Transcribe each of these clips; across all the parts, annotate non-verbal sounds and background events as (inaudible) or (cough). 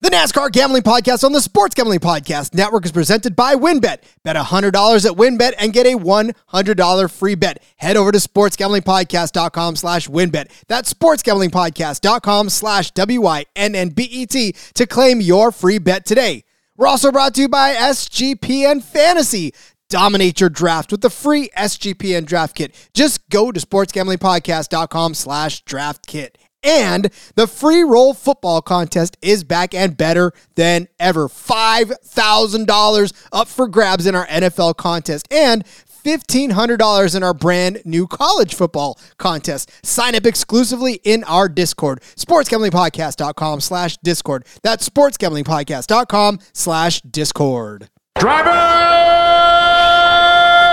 The NASCAR Gambling Podcast on the Sports Gambling Podcast Network is presented by WynnBET. Bet $100 at WynnBET and get a $100 free bet. Head over to sportsgamblingpodcast.com slash WynnBET. That's sportsgamblingpodcast.com slash W-Y-N-N-B-E-T to claim your free bet today. We're also brought to you by SGPN Fantasy. Dominate your draft with the free SGPN draft kit. Just go to sportsgamblingpodcast.com slash draft kit. And the free roll football contest is back and better than ever. $5,000 up for grabs in our NFL contest and $1,500 in our brand new college football contest. Sign up exclusively in our Discord, sportsgamblingpodcast.com slash Discord. That's sportsgamblingpodcast.com slash Discord. Driver,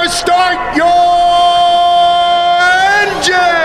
start your engine!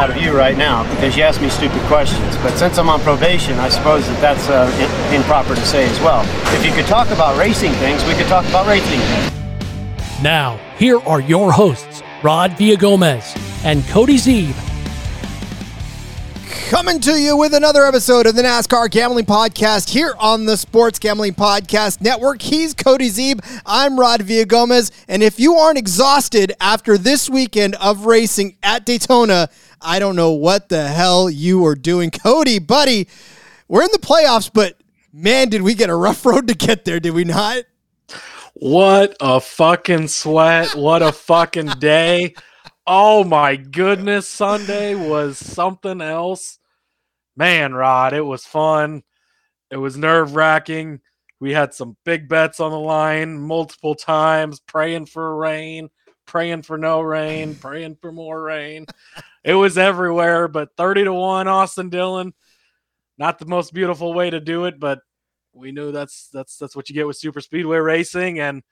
out of you right now because you ask me stupid questions. But since I'm on probation, I suppose that that's uh, in- improper to say as well. If you could talk about racing things, we could talk about racing things. Now, here are your hosts, Rod Villagomez and Cody Zeeb. Coming to you with another episode of the NASCAR Gambling Podcast here on the Sports Gambling Podcast Network. He's Cody Zeeb. I'm Rod Villagomez. And if you aren't exhausted after this weekend of racing at Daytona, I don't know what the hell you are doing. (laughs) Cody, buddy, we're in the playoffs, but man, did we get a rough road to get there, did we not? What a fucking sweat. What a fucking day. Oh my goodness. Sunday was something else. Man, Rod, it was fun. It was nerve wracking. We had some big bets on the line multiple times, praying for rain, praying for no rain, praying for more rain. It was everywhere, but 30 to 1, Austin Dillon. Not the most beautiful way to do it, but we knew that's that's that's what you get with super speedway racing and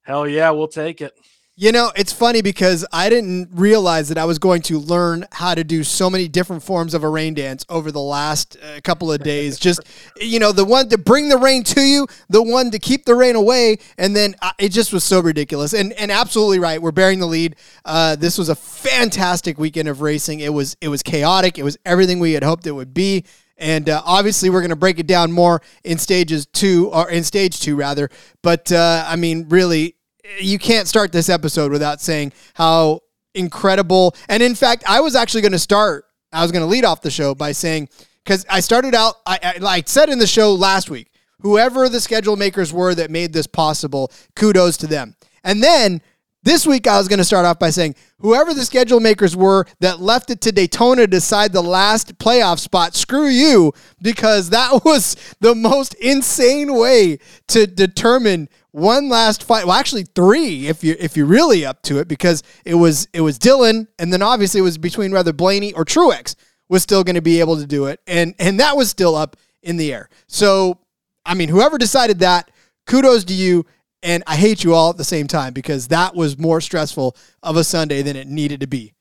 hell yeah we'll take it You know, it's funny because I didn't realize that I was going to learn how to do so many different forms of a rain dance over the last uh, couple of days. (laughs) Just, you know, the one to bring the rain to you, the one to keep the rain away, and then uh, it just was so ridiculous. And and absolutely right, we're bearing the lead. Uh, this was a fantastic weekend of racing. It was it was chaotic. It was everything we had hoped it would be. And uh, obviously, we're going to break it down more in stages two, or in stage two, rather. But uh, I mean, really, you can't start this episode without saying how incredible. And in fact, I was actually going to start, I was going to lead off the show by saying, because I started out, I, I, I said in the show last week, whoever the schedule makers were that made this possible, kudos to them. And then this week, I was going to start off by saying, whoever the schedule makers were that left it to Daytona to decide the last playoff spot, screw you, because that (laughs) was the most insane way to determine one last fight. Well, actually, three if you if you're really up to it, because it was it was Dillon, and then obviously it was between whether Blaney or Truex was still going to be able to do it, and and that was still up in the air. So, I mean, whoever decided that, kudos to you. And I hate you all at the same time because that was more stressful of a Sunday than it needed to be.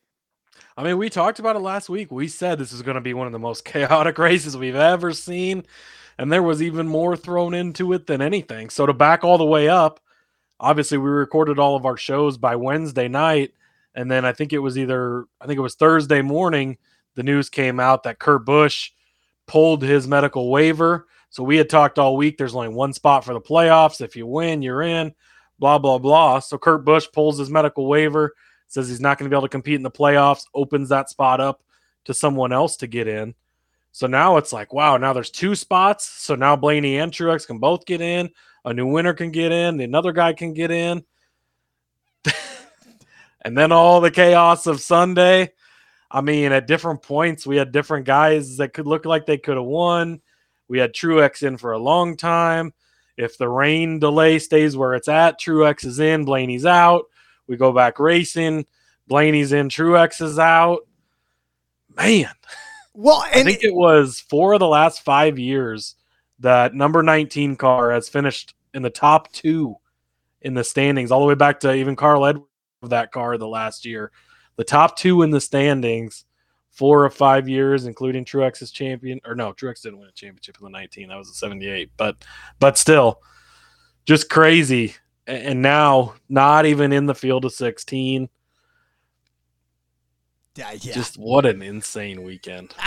I mean, we talked about it last week. We said this is going to be one of the most (laughs) chaotic races we've ever seen. And there was even more thrown into it than anything. So to back all the way up, obviously we recorded all of our shows by Wednesday night. And then I think it was either, I think it was Thursday morning, the news came out that Kurt Busch pulled his medical waiver. So we had talked all week. There's only one spot for the playoffs. If you win, you're in, blah, blah, blah. So Kurt Busch pulls his medical waiver, says he's not going to be able to compete in the playoffs, opens that spot up to someone else to get in. So now it's like, wow, now there's two spots. So now Blaney and Truex can both get in. A new winner can get in. Another guy can get in. (laughs) and then all the chaos of Sunday. I mean, at different points, we had different guys that could look like they could have won. We had Truex in for a long time. If the rain delay stays where it's at, Truex is in, Blaney's out. We go back racing. Blaney's in. Truex is out. Man, Well, I think it was four of the last five years that number 19 car has finished in the top two in the standings, all the way back to even Carl Edwards of that car the last year. The top two in the standings, four or five years, including Truex's champion. Or no, Truex didn't win a championship in the 19. That was a 78. But but still, just crazy. And now not even in the field of 16. yeah, yeah. Just what an insane weekend. (laughs)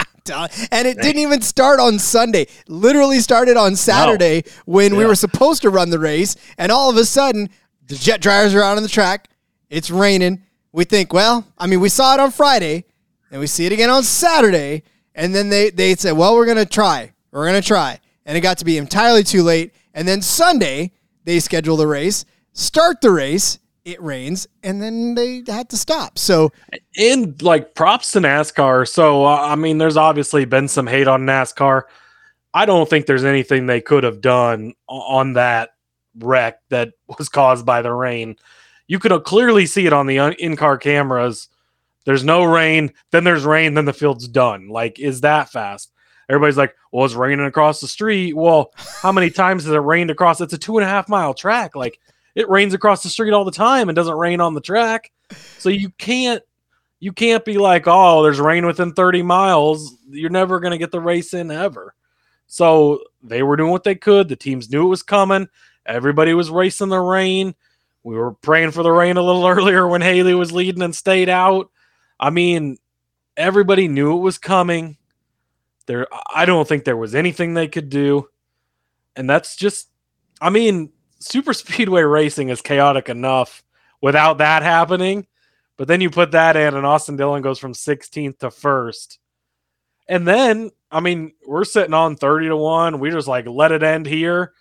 And it didn't even start on Sunday. Literally started on Saturday when we were supposed to run the race. And all of a sudden, the jet dryers are out on the track. It's raining. We think, well, I mean, we saw it on Friday and we see it again on Saturday. And then they, they said, well, we're going to try. We're going to try. And it got to be entirely too late. And then Sunday, they schedule the race, start the race. It rains, and then they had to stop. So and like props to NASCAR. So uh, I mean, there's obviously been some hate on NASCAR. I don't think there's anything they could have done on that wreck that (laughs) was caused by the rain. You could clearly see it on the in-car cameras. There's no rain, then there's rain, then the field's done. Like, is that fast? Everybody's like, "Well, it's raining across the street." Well, how many times has it rained across? It's a two and a half mile track. Like, it rains across the street all the time and doesn't rain on the track. So you can't you can't be like, oh, there's rain within 30 miles. You're never going to get the race in ever. So they were doing what they could. The teams knew it was coming. Everybody was racing the rain. We were praying for the rain a little (laughs) earlier when Haley was leading and stayed out. I mean, everybody knew it was coming. There, I don't think there was anything they could do. And that's just, I mean, super (laughs) speedway racing is chaotic enough without that happening. But then you put that in, and Austin Dillon goes from 16th to first. And then, I mean, we're sitting on 30 to 1. We just like let it end here.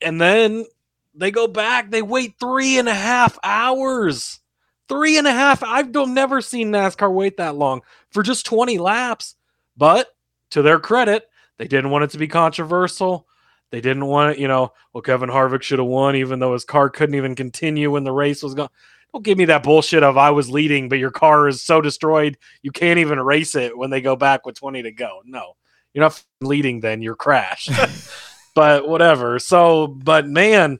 And then they go back. They wait three and a half hours. Three and a half. I've don't- never seen NASCAR wait that long for just 20 laps. But to their credit, they didn't want it to be controversial. They didn't want it, you know, well, Kevin Harvick should have won, even though his car couldn't even continue when the race was going. Don't give me that bullshit of I was leading, but your car is so destroyed you can't even race it when they go back with 20 to go. No, you're not leading then, you're crashed. (laughs) but whatever. So, but man,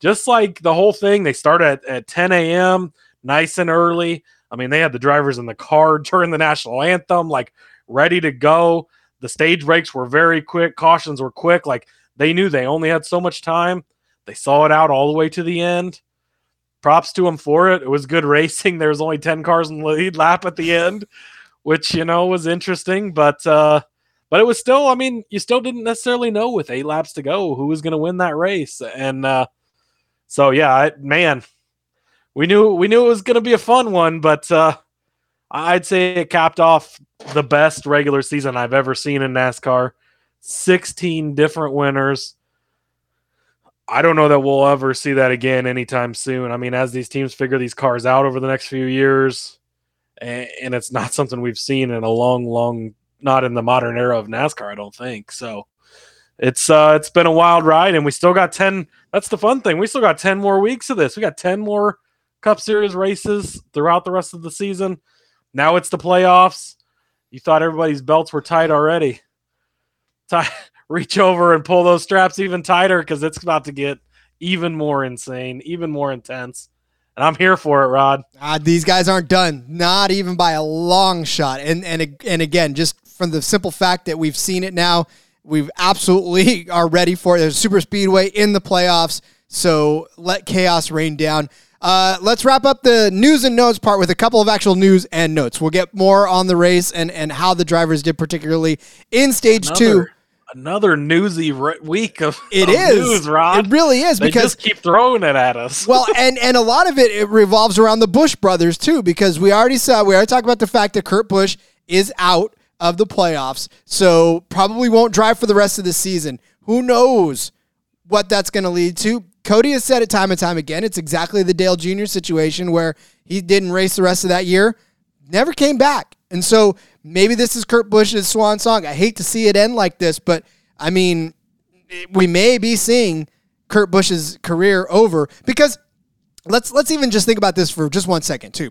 just like the whole thing, they start at, at 10 a.m., nice and early. I mean, they had the drivers in the car (laughs) during the national anthem, like ready to go. The stage breaks were very quick, cautions were quick. Like they knew they only had so much time. They saw it out all the way to the end. Props to them for it. It was good (laughs) racing. There was only 10 cars in the lead lap at the end, which you know was interesting, but uh but it was still, I mean, you still didn't necessarily know with eight laps to go who was going to win that race. And uh so yeah, man, we knew we knew it was going to be a fun one, but uh I'd say it capped off the best regular season I've ever seen in NASCAR. 16 different winners. I don't know that we'll ever see that again anytime soon. I mean, as these teams figure these cars out over the next few years, and, it's not something we've seen in a long, long, not in the modern era of NASCAR, I don't think. So it's uh it's been a wild ride, and we still got 10. That's the fun thing. We still got 10 more weeks of this. We got 10 more Cup Series races throughout the rest of the season. Now it's the playoffs. You thought everybody's belts were tight already. Tie, (laughs) reach over and pull those straps even tighter because it's about to get even more insane, even more intense. And I'm here for it, Rod. Uh, these guys aren't done, not even by a long shot. And and and again, just from the simple fact that we've seen it now, we've absolutely (laughs) are ready for it. There's super speedway in the playoffs, so let chaos rain down. Uh, let's wrap up the news and notes part with a couple of actual news and notes. We'll get more on the race and and how the drivers did, particularly in stage two. Another, another newsy week of, It of is. news, Rod. It really is they because just keep throwing it at us. well, and and a lot of it, it revolves around the Busch brothers too, because we already saw we already talked about the fact that Kurt Busch is out of the playoffs, so probably won't drive for the rest of the season. Who knows what that's going to lead to? Cody has said it time and time again. It's exactly the Dale Jr. situation where he didn't race the rest of that year, never came back, and so maybe this is Kurt Busch's swan song. I hate to see it end like this, but I mean, we may be seeing Kurt Busch's career over because let's let's even just think about this for just one second too.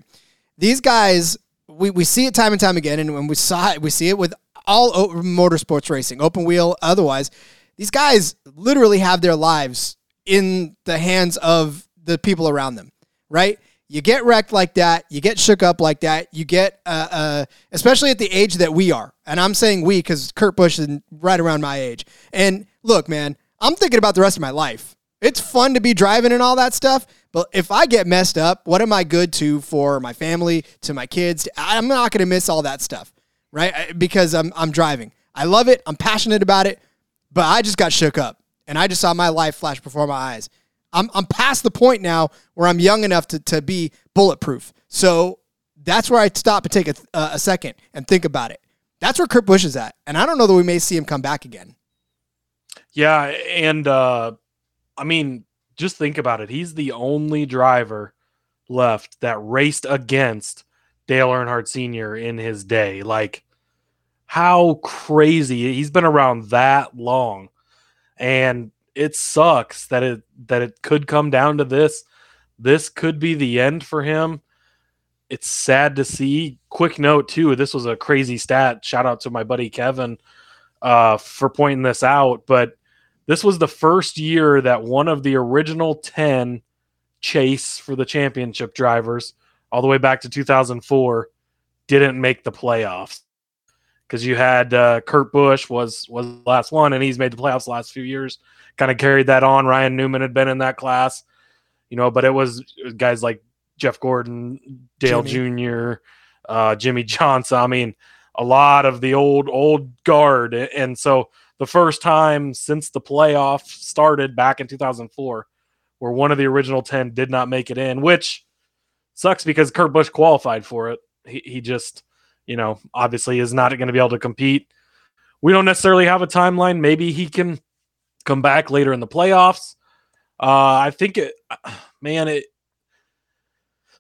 These guys, we, we see it time and time again, and when we saw it, we see it with all motorsports racing, open wheel, otherwise. These guys literally have their lives in the hands of the people around them, right? You get wrecked like that, you get shook up like that, you get, uh, uh, especially at the age that we are. And I'm saying we because Kurt Busch is right around my age. And look, man, I'm thinking about the rest of my life. It's fun to be driving and all that stuff, but if I get messed up, what am I good to for my family, to my kids? I'm not going to miss all that stuff, right? Because I'm I'm driving. I love it. I'm passionate about it, but I just got shook up, and I just saw my life flash before my eyes. I'm I'm past the point now where I'm young enough to to be bulletproof. So that's where I stop and take a, a second and think about it. That's where Kurt Busch is at, and I don't know that we may see him come back again. Yeah, and uh, I mean, just think about it. He's the only driver left that raced against Dale Earnhardt Sr. in his day. Like, how crazy! He's been around that long, and it sucks that it that it could come down to this. This could be the end for him. It's sad to see. Quick note too. This was a crazy stat. Shout out to my buddy Kevin uh, for pointing this out. But this was the first year that one of the original 10 chase for the championship drivers, all the way back to 2004, didn't make the playoffs. Because you had uh, Kurt Busch was was the last one, and he's made the playoffs the last few years. Kind of carried that on. Ryan Newman had been in that class, you know, but it was, guys like Jeff Gordon, Dale Jimmy. Jr., uh, Jimmie (laughs) Johnson. I mean, a lot of the old old guard, and so the first time since the playoff started back in 2004 where one of the original 10 did not make it in, which sucks because Kurt Busch qualified for it. He, he just, you know, obviously is not going to be able to compete. We don't necessarily have a timeline. Maybe he can come back later in the playoffs. Uh, I think it, (sighs) man, it,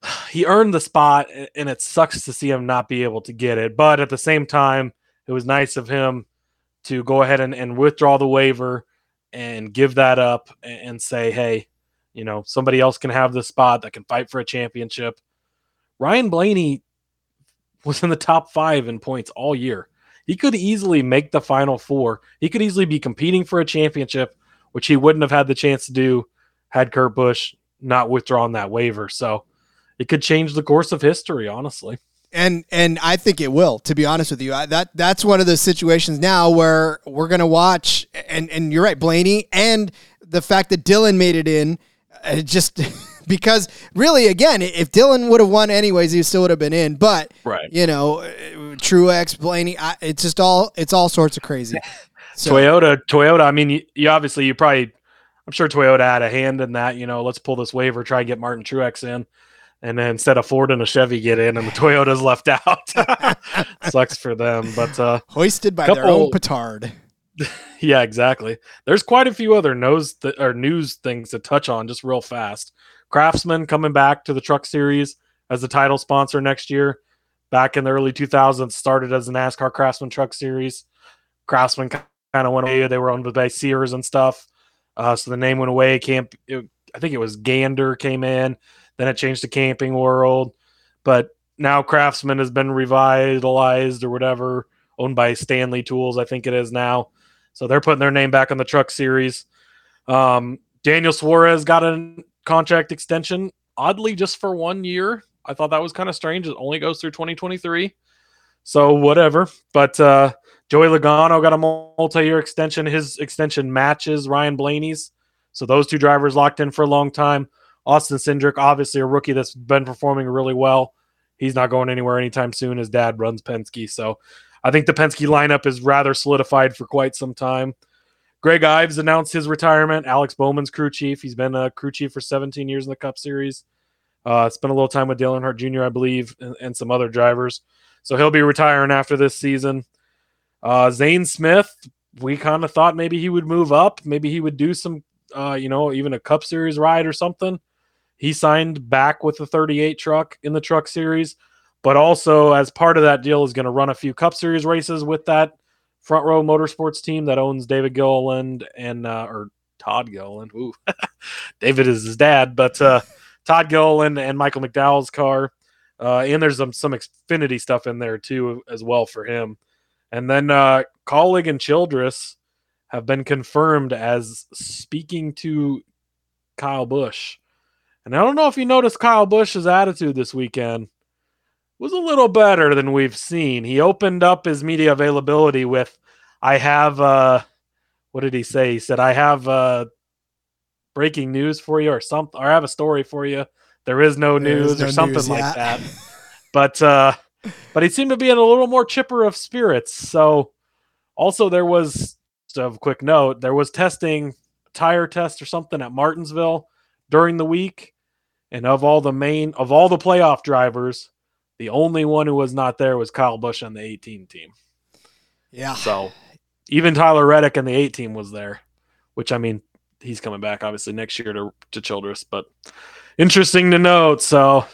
(sighs) he earned the spot and it sucks to see him not be able to get it. But at the same time, it was nice of him to go ahead and, and withdraw the waiver and give that up and say, hey, you know, somebody else can have the spot that can fight for a championship. Ryan Blaney was in the top five in points all year. He could easily make the final four. He could easily be competing for a championship, which he wouldn't have had the chance to do had Kurt Busch not withdrawn that waiver. So it could change the course of history, honestly and and I think it will. To be honest with you, I, that that's one of those situations now where we're gonna watch, and and you're right, Blaney, and the fact that Dillon made it in, uh, just (laughs) because really, again, if Dillon would have won anyways, he still would have been in. But right, you know, uh, Truex, Blaney, I, it's just all it's all sorts of crazy. So. Toyota, Toyota. I mean, you, you obviously you probably, I'm sure Toyota had a hand in that. You know, let's pull this waiver, try and get Martin Truex in and then instead of Ford and a Chevy get in, and the Toyota's left out. (laughs) Sucks for them, but uh, hoisted by couple, their own petard. (laughs) yeah, exactly. There's quite a few other nose th- or news things to touch on, just real fast. Craftsman coming back to the Truck Series as the title sponsor next year. Back in the early 2000s, started as the NASCAR Craftsman Truck Series. Craftsman kind of went away. They were owned by Sears and stuff, uh, so the name went away. Camp, it, I think it was Gander came in then it changed to Camping World. But now Craftsman has been revitalized or whatever, owned by Stanley Tools, I think it is now. So they're putting their name back on the truck series. Um, Daniel Suarez got a contract extension, oddly, just for one year. I thought that was kind of strange. It only goes through 2023. So whatever. But uh, Joey Logano got a multi-year extension. His extension matches Ryan Blaney's. So those two drivers locked in for a long time. Austin Cindric, obviously a rookie that's been performing really well. He's not going anywhere anytime soon. His dad runs Penske. So I think the Penske lineup is rather solidified for quite some time. Greg Ives announced his retirement. Alex Bowman's crew chief. He's been a crew chief for 17 years in the Cup Series. Uh, spent a little time with Dale Earnhardt Jr., I believe, and, and, some other drivers. So he'll be retiring after this season. Uh, Zane Smith, we kind of thought maybe he would move up. Maybe he would do some, uh, you know, even a Cup Series ride or something. He signed back with the 38 truck in the truck series, but also as part of that deal is going to run a few Cup Series races with that front row motorsports team that owns David Gilliland and uh, or Todd Gilliland. Ooh, (laughs) David is his dad, but uh, Todd Gilliland and Michael McDowell's car. Uh, and there's some some Xfinity stuff in there too as well for him. And then uh, Kaulig and Childress have been confirmed as speaking to Kyle Busch. And I don't know if you noticed Kyle Busch's attitude this weekend was a little better than we've seen. He opened up his media availability with, "I have uh, what did he say? He said, "I have uh, breaking news for you, or something, or I have a story for you." There is no There is news, no or something news, like that. (laughs) But uh, but he seemed to be in a little more chipper of spirits. So also there was a quick note, there was testing tire test or something at Martinsville during the week. And of all the main of all the playoff drivers, the only one who was not there was Kyle Busch on the 18 team. Yeah. So even Tyler Reddick and the 8 team was there, which I mean, he's coming back obviously next year to, to Childress, but interesting to note. So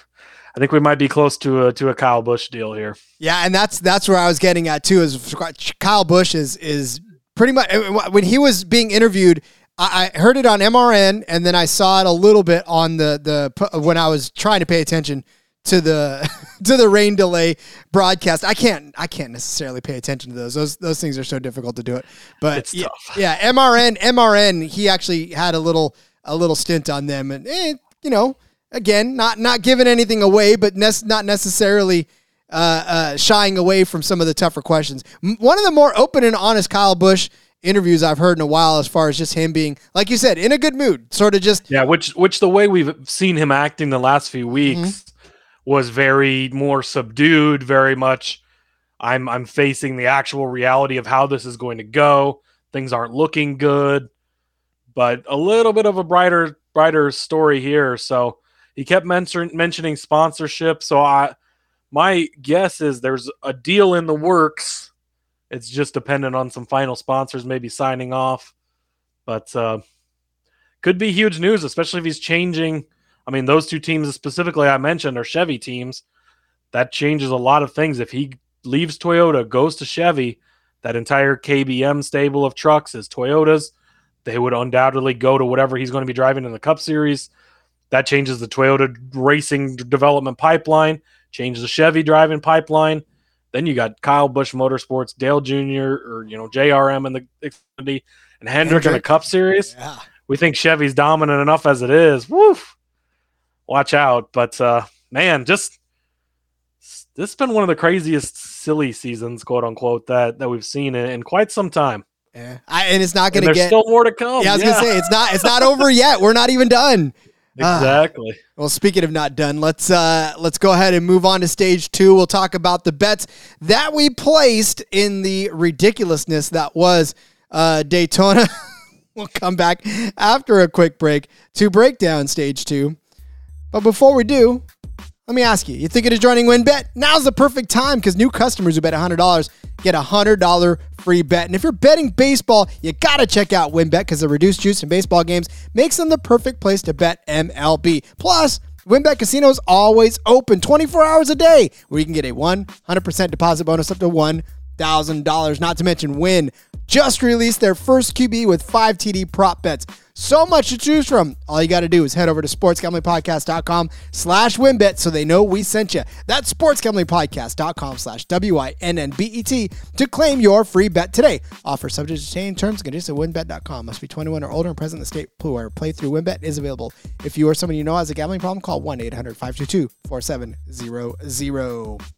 I think we might be close to a to a Kyle Busch deal here. Yeah, and that's that's where I was getting at too. Is Kyle Busch is is pretty much eh, when he was being interviewed. I, I heard it on MRN, and then I saw it a little bit on the the when I was trying to pay attention to the (laughs) to the rain delay broadcast. I can't I can't necessarily pay attention to those. Those those things are so difficult to do it. But It's yeah, tough. yeah, MRN MRN. He actually had a little a little stint on them, and eh, you know, again, not not giving anything away, but nec- not necessarily uh, uh, shying away from some of the tougher questions. M- One of the more open and honest Kyle Busch interviews I've heard in a while, as far as just him being, like you said, in a good mood, sort of just Yeah, which which the way we've seen him acting the last few weeks was very more subdued, very much I'm I'm facing the actual reality of how this is going to go. Things aren't looking good, but a little bit of a brighter brighter story here. So he kept mention, mentioning sponsorship. So I my guess is there's a deal in the works. It's just dependent on some final sponsors maybe signing off. But uh could be huge news, especially if he's changing. I mean, those two teams specifically I mentioned are Chevy teams. That changes a lot of things. If he leaves Toyota, goes to Chevy, that entire KBM stable of trucks is Toyota's. They would undoubtedly go to whatever he's going to be driving in the Cup Series. That changes the Toyota racing development pipeline, changes the Chevy driving pipeline. Then you got Kyle Busch Motorsports, Dale Jr., or you know JRM in the Xfinity, and Hendrick, in the Cup Series yeah. we think Chevy's dominant enough as it is. Woof. Watch out. But uh man, just this has been one of the craziest silly seasons, quote unquote, that that we've seen in, in quite some time. Yeah. I, and it's not going to get. still more to come. yeah, I was gonna say it's not. It's not over yet. We're not even done. ah. exactly. Well, speaking of not done, let's uh, let's go ahead and move on to stage two. We'll talk about the bets that we placed in the ridiculousness that was uh, Daytona. (laughs) we'll come back after a quick break to break down stage two. But before we do, let me ask you: You thinking of joining WynnBET? Now's the perfect time because new customers who bet hundred dollars get a hundred dollar free bet. And if you're betting baseball, you gotta check out WynnBET because the reduced juice in baseball games makes them the perfect place to bet MLB. Plus. WynnBET Casino is always open 24 hours a day, where you can get a 100% deposit bonus up to $1,000. Not to mention, Wynn just released their first QB with five TD prop bets. So much to choose from. All you got to do is head over to sportsgamblingpodcast.com slash wynnbet so they know we sent you. That's sportsgamblingpodcast.com slash W-I-N-N-B-E-T to claim your free bet today. Offer subject to change terms and conditions at wynnbet.com. Must be 21 or older and present in the state where playthrough wynnbet is available. If you or someone you know has a gambling problem, call 1-800-522-4700.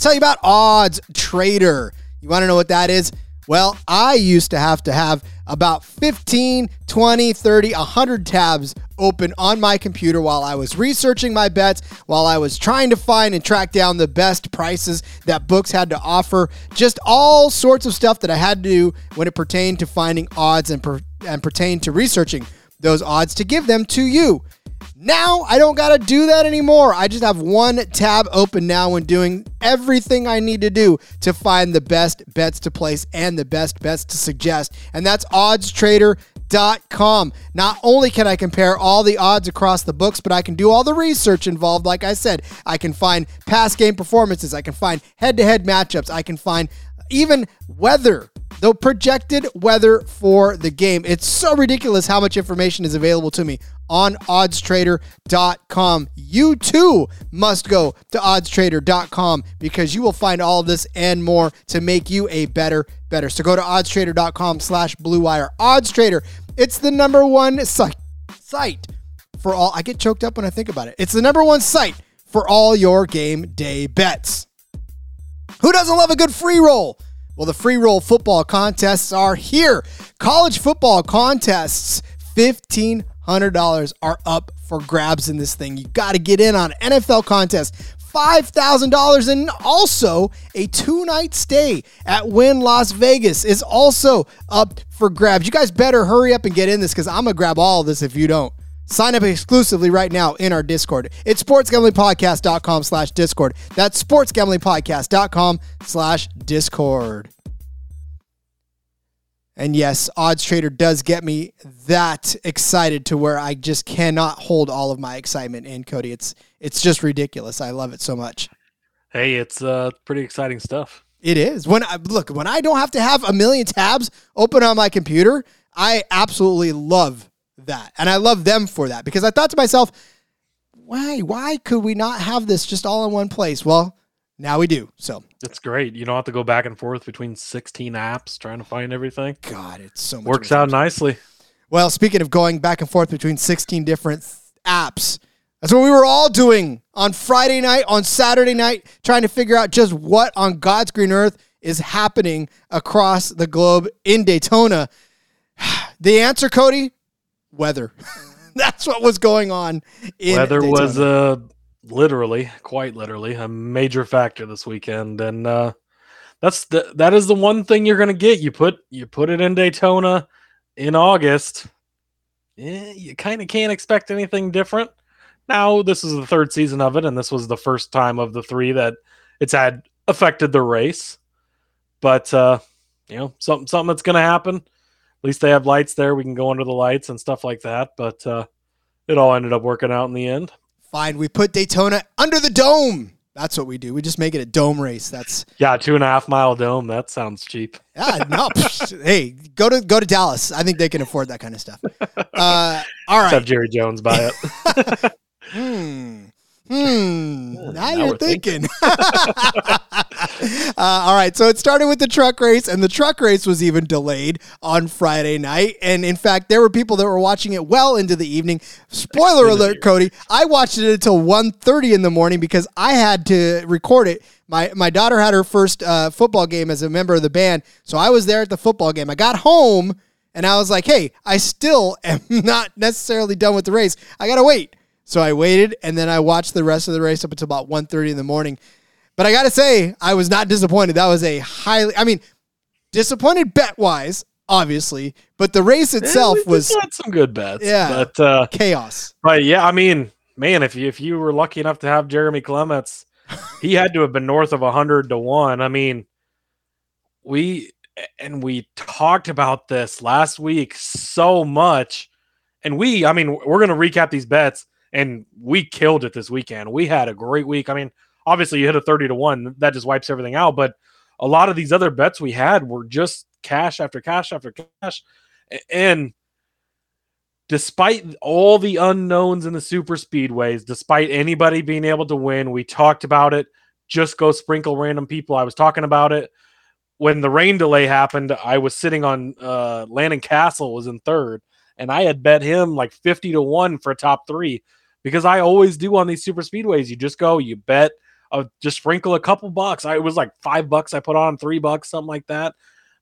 Tell you about Odds Trader. You want to know what that is? Well, I used to have to have about 15, 20, 30, 100 tabs open on my computer while I was researching my bets, while I was trying to find and track down the best prices that books had to offer, just all sorts of stuff that I had to do when it pertained to finding odds and, per- and pertained to researching those odds to give them to you. Now I don't got to do that anymore. I just have one tab open now when doing everything I need to do to find the best bets to place and the best bets to suggest. And that's oddstrader.com. Not only can I compare all the odds across the books, but I can do all the research involved. Like I said, I can find past game performances, I can find head to head matchups, I can find even weather the projected weather for the game. It's so ridiculous how much information is available to me on oddstrader.com. You too must go to oddstrader.com because you will find all of this and more to make you a better better. So go to oddstrader.com slash blue wire. Oddstrader, it's the number one site site for all I get choked up when I think about it. It's the number one site for all your game day bets. Who doesn't love a good free roll? Well, the free roll football contests are here. College football contests, $1,500 are up for grabs in this thing. You got to get in on NFL contest. $5,000 and also a two night stay at Wynn Las Vegas is also up for grabs. You guys better hurry up and get in this because I'm going to grab all this if you don't. Sign up exclusively right now in our Discord. It's sportsgamblingpodcast.com slash Discord. That's sportsgamblingpodcast.com slash Discord. And yes, Odds Trader does get me that excited to where I just cannot hold all of my excitement in, Cody. It's it's just ridiculous. I love it so much. Hey, it's uh pretty exciting stuff. It is. When I look, when I don't have to have a million tabs open on my computer, I absolutely love that. And I love them for that because I thought to myself, why why could we not have this just all in one place? Well, now we do. So It's great. You don't have to go back and forth between 16 apps trying to find everything. God, it's so much Works out nicely. Well, speaking of going back and forth between 16 different apps, that's what we were all doing on Friday night, on Saturday night, trying to figure out just what on God's green earth is happening across the globe in Daytona. (sighs) The answer, Cody, weather. (laughs) that's what was going on in Weather Daytona. was uh literally, quite literally, a major factor this weekend, and uh, that's the that is the one thing you're gonna get. You put you put it in Daytona in August. Eh, you kind of can't expect anything different. Now this is the third season of it, and this was the first time of the three that it's had affected the race. But uh, you know, something something that's gonna happen. At least they have lights there. We can go under the lights and stuff like that. But uh, it all ended up working out in the end. Fine. We put Daytona under the dome. That's what we do. We just make it a dome race. That's Yeah, two and a half mile dome. That sounds cheap. Yeah, no. (laughs) hey, go to go to Dallas. I think they can afford that kind of stuff. Uh, all Let's have. Jerry Jones buy it. (laughs) Hmm. Hmm. Now, now you're we're thinking. (laughs) uh, all right. So it started with the truck race, and the truck race was even delayed on Friday night. And in fact, there were people that were watching it well into the evening. Spoiler alert, Cody. I watched it until 1.30 in the morning because I had to record it. My, my daughter had her first uh, football game as a member of the band. So I was there at the football game. I got home and I was like, hey, I still (laughs) am not necessarily done with the race. I got to wait. So I waited and then I watched the rest of the race up until about 1.30 in the morning. But I got to say, I was not disappointed. That was a highly, I mean, disappointed bet wise, obviously, but the race itself we- we was had some good bets. Yeah. but uh, chaos. but yeah, I mean, man, if you if you were lucky enough to have Jeremy Clements, he had to have been north of hundred to one. I mean, we and we talked about this last week so much, and we, I mean, we're gonna recap these bets, and we killed it this weekend. We had a great week. I mean, obviously you hit a thirty to one, that just wipes everything out, but a lot of these other bets we had were just cash after cash after cash, and despite all the unknowns in the super speedways, despite anybody being able to win, we talked about it. Just go sprinkle random people. I was talking about it when the rain delay happened. I was sitting on uh, Landon Cassill was in third, and I had bet him like fifty to one for top three because I always do on these super speedways. You just go, you bet, uh, just sprinkle a couple bucks. I it was like five bucks. I put on three bucks, something like that,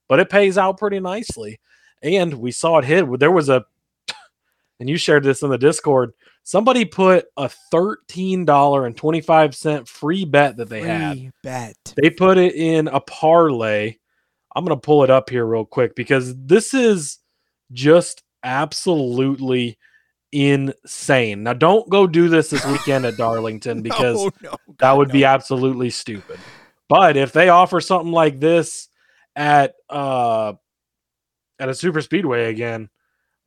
but it pays out pretty nicely. And we saw it hit. There was a (laughs) and you shared this in the Discord. Somebody put a thirteen dollar and twenty five cent free bet that they had. Bet. They put it in a parlay. I'm gonna pull it up here real quick because this is just absolutely insane. Now, don't go do this this weekend at (laughs) Darlington because no, no, that would no. be absolutely stupid. But if they offer something like this at uh at a super speedway again,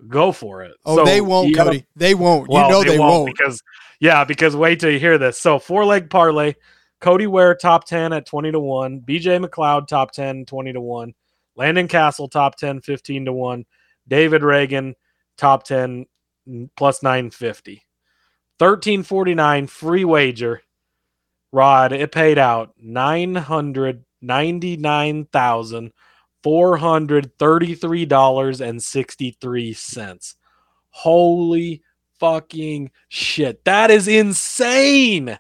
go for it. Oh, So they won't, Cody. They won't. well, you know they, won't. because yeah, because wait till you hear this. So four leg parlay, Cody Ware top 10 at 20 to 1, BJ McLeod top 10 20 to 1, Landon Cassill top 10 15 to 1, David Ragan top 10 plus 950. 1349 free wager. Rod, it paid out nine hundred ninety nine thousand four hundred thirty three dollars and sixty three cents. Holy fucking shit! That is insane,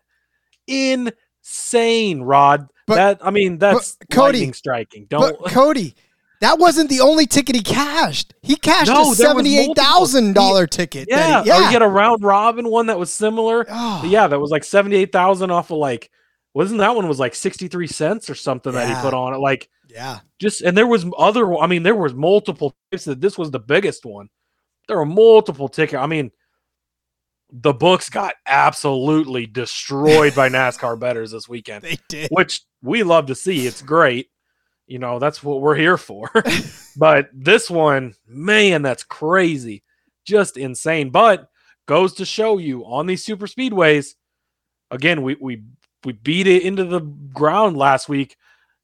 insane, Rod. But- that I mean, that's Cody, striking. Don't But Cody, that wasn't the only ticket he cashed. He cashed No, a seventy-eight thousand dollar ticket. yeah, he- or you get a round robin one that was similar. (sighs) Oh. Yeah, that was like seventy eight thousand off of like wasn't that one was like sixty three cents or something that he put on it like yeah. just and there was other I mean there was multiple this was the biggest one. There were multiple tickets. I mean the books got absolutely destroyed by (laughs) NASCAR betters this weekend, They did. which we love to see. It's great. You know, that's what we're here for. (laughs) (laughs) but this one, man, that's crazy. Just insane. But goes to show you on these super speedways, again, we we we beat it into the ground last week.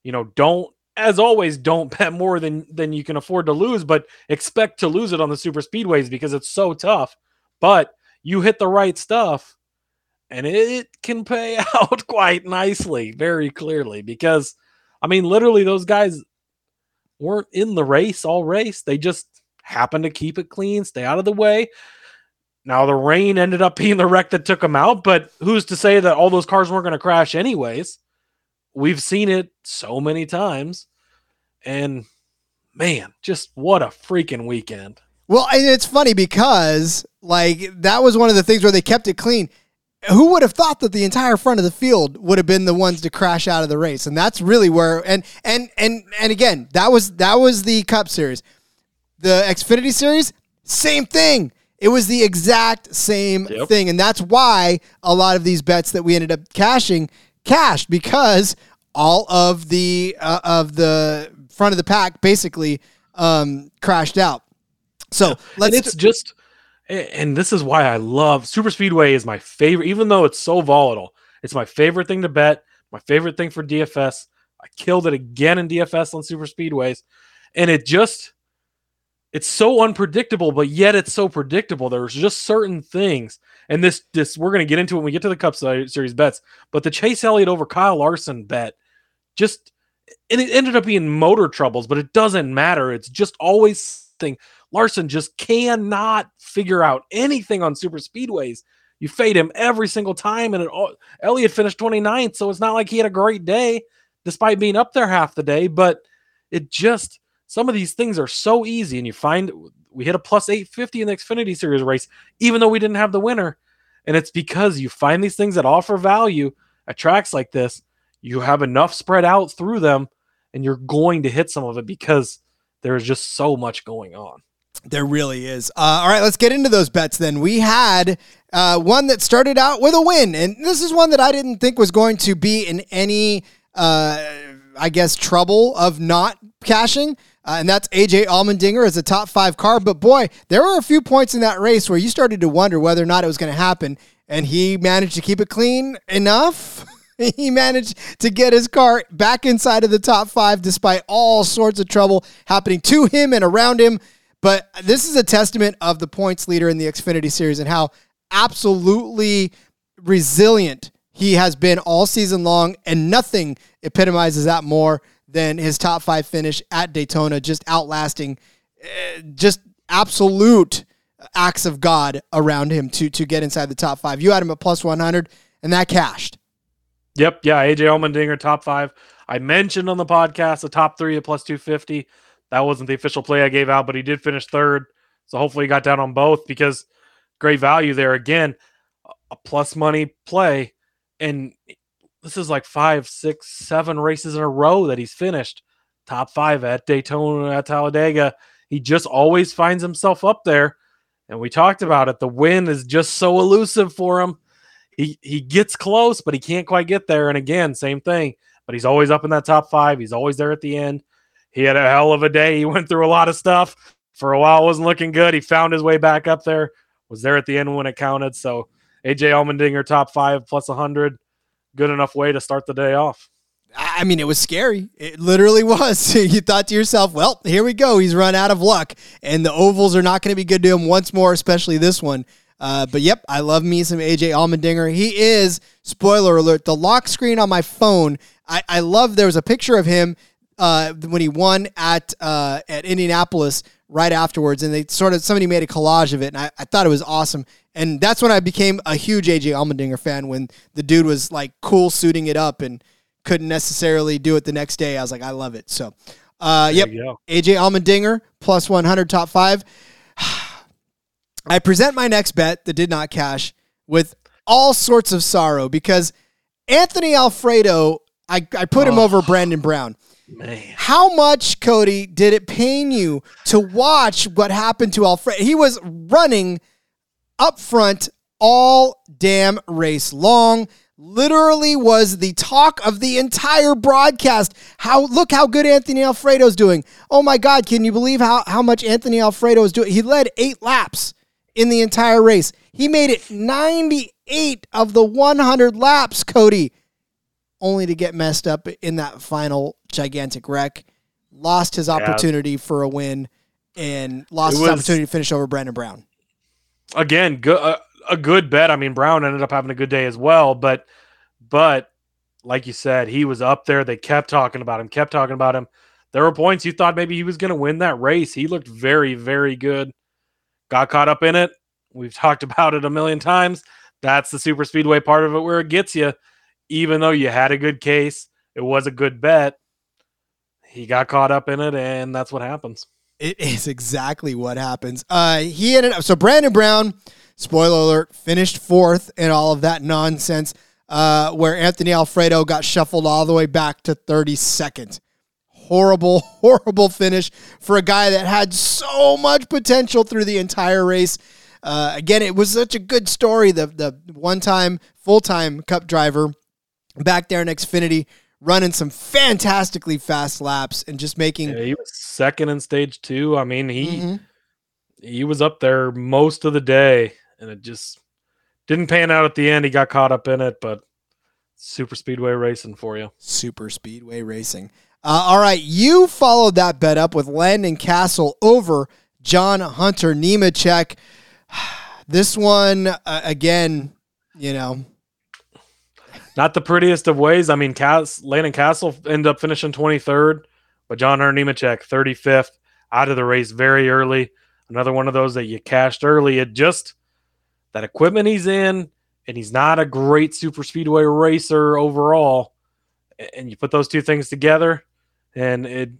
You know, don't as always, don't (laughs) bet more than than you can afford to lose, but expect to lose it on the super speedways because it's so tough. But you hit the right stuff and it can pay out quite nicely, very clearly. Because I mean, literally, those guys weren't in the race all race. They just happened to keep it clean, stay out of the way. Now the rain ended up (laughs) being the wreck that took them out, but who's to say that all those cars weren't going to crash anyways? We've seen it so many times. And man, just what a freaking weekend. Well, and it's funny because like that was one of the things where they kept it clean. Who would have thought that the entire front of the field would have been the ones to crash out of the race? And that's really where and and and and again, that was that was the Cup series. The Xfinity series, same thing. It was the exact same Yep. thing. And that's why a lot of these bets that we ended up cashing cashed because all of the uh, of the front of the pack basically um, crashed out. So and let's it's just a- and this is why I love Super Speedway is my favorite, even though it's so volatile. It's my favorite thing to bet, my favorite thing for DFS. I killed it again in DFS on Super Speedways. And it just it's so unpredictable, but yet it's so predictable. There's just certain things. And this this we're gonna get into when we get to the Cup series bets. But the Chase Elliott over Kyle Larson bet just and it ended up being motor troubles, but it doesn't matter. It's just always thing. Larson just cannot figure out anything on super speedways. You fade him every single time, and it all, Elliott finished 29th, so it's not like he had a great day, despite being up there half the day. But it just some of these things are so easy, and you find we hit a plus 850 in the Xfinity Series race, even though we didn't have the winner, and it's because you find these things that offer value at tracks like this. You have enough spread out through them, and you're going to hit some of it because there is just so much going on. There really is. Uh, all right, let's get into those bets then. We had uh, one that started out with a win, and this is one that I didn't think was going to be in any, uh, I guess, trouble of not cashing. Uh, and that's AJ Allmendinger as a top five car. But boy, there were a few points in that race where you started to wonder whether or not it was going to happen. And he managed to keep it clean enough. (laughs) he managed to get his car back inside of the top five despite all sorts of trouble happening to him and around him. But this is a testament of the points leader in the Xfinity series and how absolutely resilient he has been all season long. And nothing epitomizes that more than his top five finish at Daytona, just outlasting uh, just absolute acts of God around him to, to get inside the top five. You had him at plus 100, and that cashed. Yep. Yeah. AJ Allmendinger, top five. I mentioned on the podcast the top three at plus 250. That wasn't the official play I gave out, but he did finish third. So hopefully he got down on both because great value there. Again, a plus money play. And this is like five, six, seven races in a row that he's finished top five at Daytona, at Talladega. He just always finds himself up there. And we talked about it. The win is just so elusive for him he he gets close, but he can't quite get there. And again, same thing. But he's always up in that top five. He's always there at the end. He had a hell of a day. He went through a lot of stuff. For a while, wasn't looking good. He found his way back up there. Was there at the end when it counted. So AJ Allmendinger top five plus 100. Good enough way to start the day off. I mean, it was scary. It literally was. (laughs) you thought to yourself, well, here we go. He's run out of luck, and the ovals are not going to be good to him once more, especially this one. Uh, but yep, I love me some AJ Allmendinger. He is, spoiler alert, the lock screen on my phone. I, I love there was a picture of him uh, when he won at uh, at Indianapolis right afterwards, and they sort of somebody made a collage of it, and I, I thought it was awesome. And that's when I became a huge AJ Allmendinger fan when the dude was like cool suiting it up and couldn't necessarily do it the next day. I was like, I love it. So, uh, yep, AJ Allmendinger plus 100 top five. (sighs) I present my next bet that did not cash with all sorts of sorrow because Anthony Alfredo, I, I put oh, him over Brandon Brown. Man. How much, Cody, did it pain you to watch what happened to Alfredo? He was running up front all damn race long. Literally was the talk of the entire broadcast. How look how good Anthony Alfredo's doing. Oh my God, can you believe how, how much Anthony Alfredo is doing? He led eight laps in the entire race. He made it 98 of the 100 laps, Cody, only to get messed up in that final gigantic wreck. Lost his opportunity yeah. for a win and lost his opportunity to finish over Brandon Brown. Again, good, uh, a good bet. I mean, Brown ended up having a good day as well, but but like you said, he was up there. They kept talking about him, kept talking about him. There were points you thought maybe he was going to win that race. He looked very, very good got caught up in it. We've (laughs) talked about it a million times. That's the super speedway part of it where it gets you. Even though you had a good case, it was a good bet. He got caught up in it, and that's what happens. It (laughs) is exactly what happens. Uh, he ended up so Brandon Brown, spoiler alert, finished fourth in all of that nonsense. Uh, where Anthony Alfredo got shuffled all the way back to 32nd horrible, (laughs) horrible finish for a guy that had so much potential through the entire race. Uh, again, it was such a good story. The the one time full time Cup driver back there in Xfinity running some fantastically fast laps and just making. Yeah, he was second in stage two. I mean, he mm-hmm. he was up there most of the day, and it just didn't pan out at the end. He got caught up in it, but super speedway racing for you. Super speedway racing. Uh, all right, you followed that bet up with Landon Cassill over John Hunter Nemechek. (sighs) This one, uh, again, you know, not the prettiest of ways. I mean, Cass, Landon Cassill ended up finishing 23rd, but John Hunter Nemechek 35th out of the race very early. Another one of those that you cashed early. It just that equipment he's in, and he's not a great super speedway racer overall. And you put those two things together, and it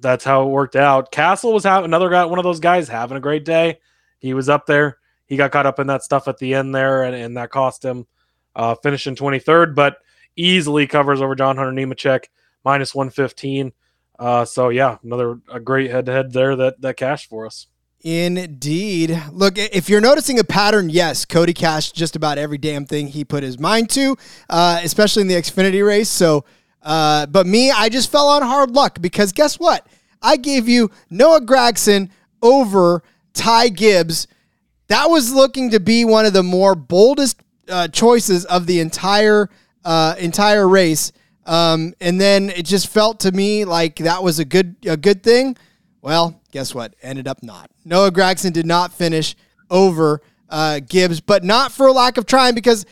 that's how it worked out. Cassill was having another guy, one of those guys having a great day. He was up there. He got caught up in that stuff at the end there, and, and that cost him uh, finishing 23rd, but easily covers over John Hunter Nemechek minus 115. Uh, so yeah, another a great head to head there that that cashed for us. Indeed. Look, if you're noticing a pattern, yes, Cody cashed just about every damn thing he put his mind to, uh, especially in the Xfinity race. So uh, but me, I just fell on hard luck because guess what? I gave you Noah Gragson over Ty Gibbs. That was looking to be one of the more boldest uh, choices of the entire uh, entire race. Um, and then it just felt to me like that was a good a good thing. Well, guess what? Ended up not. Noah Gragson did not finish over uh, Gibbs, but not for a lack of trying because